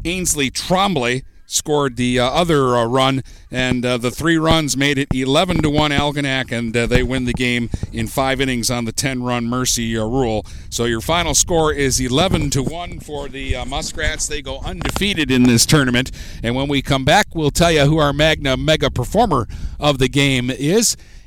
Ainsley Trombley. Scored the uh, other uh, run, and uh, the three runs made it 11 to one Algonac, and they win the game in five innings on the 10-run Mercy rule. So your final score is 11 to one for the Muskrats. They go undefeated in this tournament, and when we come back, we'll tell you who our Magna Mega performer of the game is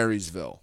Marysville.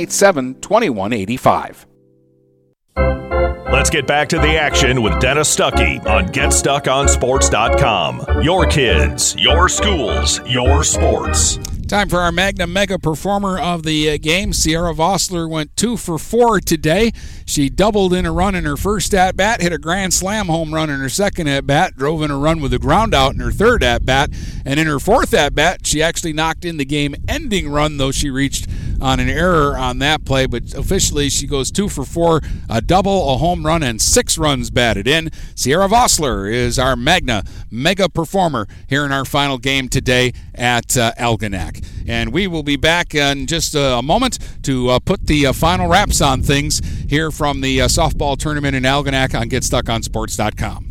987 2185. Let's get back to the action with Dennis Stuckey on GetStuckOnSports.com. Your kids, your schools, your sports. Time for our Magna Mega performer of the uh, game. Sierra Vossler went two for four today. She doubled in a run in her first at bat, hit a grand slam home run in her second at bat, drove in a run with a ground out in her third at bat, and in her fourth at bat, she actually knocked in the game ending run, though she reached on an error on that play. But officially, she goes two for four, a double, a home run, and six runs batted in. Sierra Vossler is our Magna Mega performer here in our final game today at uh. And we will be back in just a moment to uh, put the uh, final wraps on things here from the uh, softball tournament in Algonac on GetStuckOnSports.com.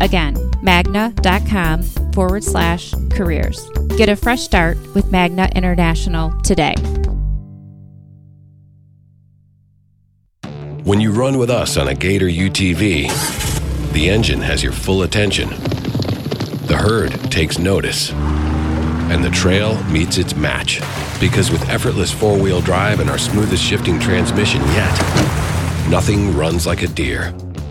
Again, magna.com forward slash careers. Get a fresh start with Magna International today. When you run with us on a Gator UTV, the engine has your full attention. The herd takes notice. And the trail meets its match. Because with effortless four wheel drive and our smoothest shifting transmission yet, nothing runs like a Deere.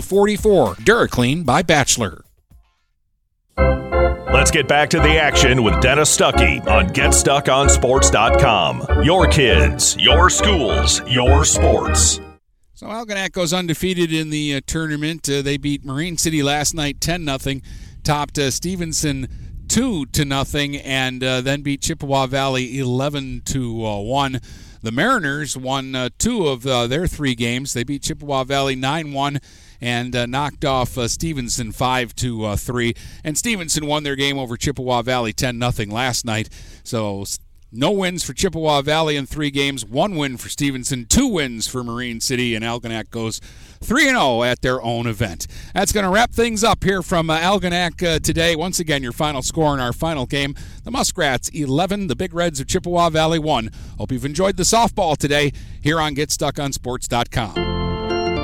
44. DuraClean by Bachelor. Let's get back to the action with Dennis Stuckey on GetStuckOnSports.com. Your kids, your schools, your sports. So Algonac goes undefeated in the uh, tournament. Uh, they beat Marine City last night 10 0, topped uh, Stevenson 2 to nothing, and uh, then beat Chippewa Valley 11 to uh, 1. The Mariners won uh, two of their three games. They beat Chippewa Valley 9 1 and uh, knocked off uh, Stevenson five to uh, three. And Stevenson won their game over Chippewa Valley ten nothing last night. So. No wins for Chippewa Valley in three games, one win for Stevenson, two wins for Marine City, and Algonac goes 3 0 at their own event. That's going to wrap things up here from uh, Algonac uh, today. Once again, your final score in our final game the Muskrats 11, the Big Reds of Chippewa Valley 1. Hope you've enjoyed the softball today here on GetStuckOnSports.com.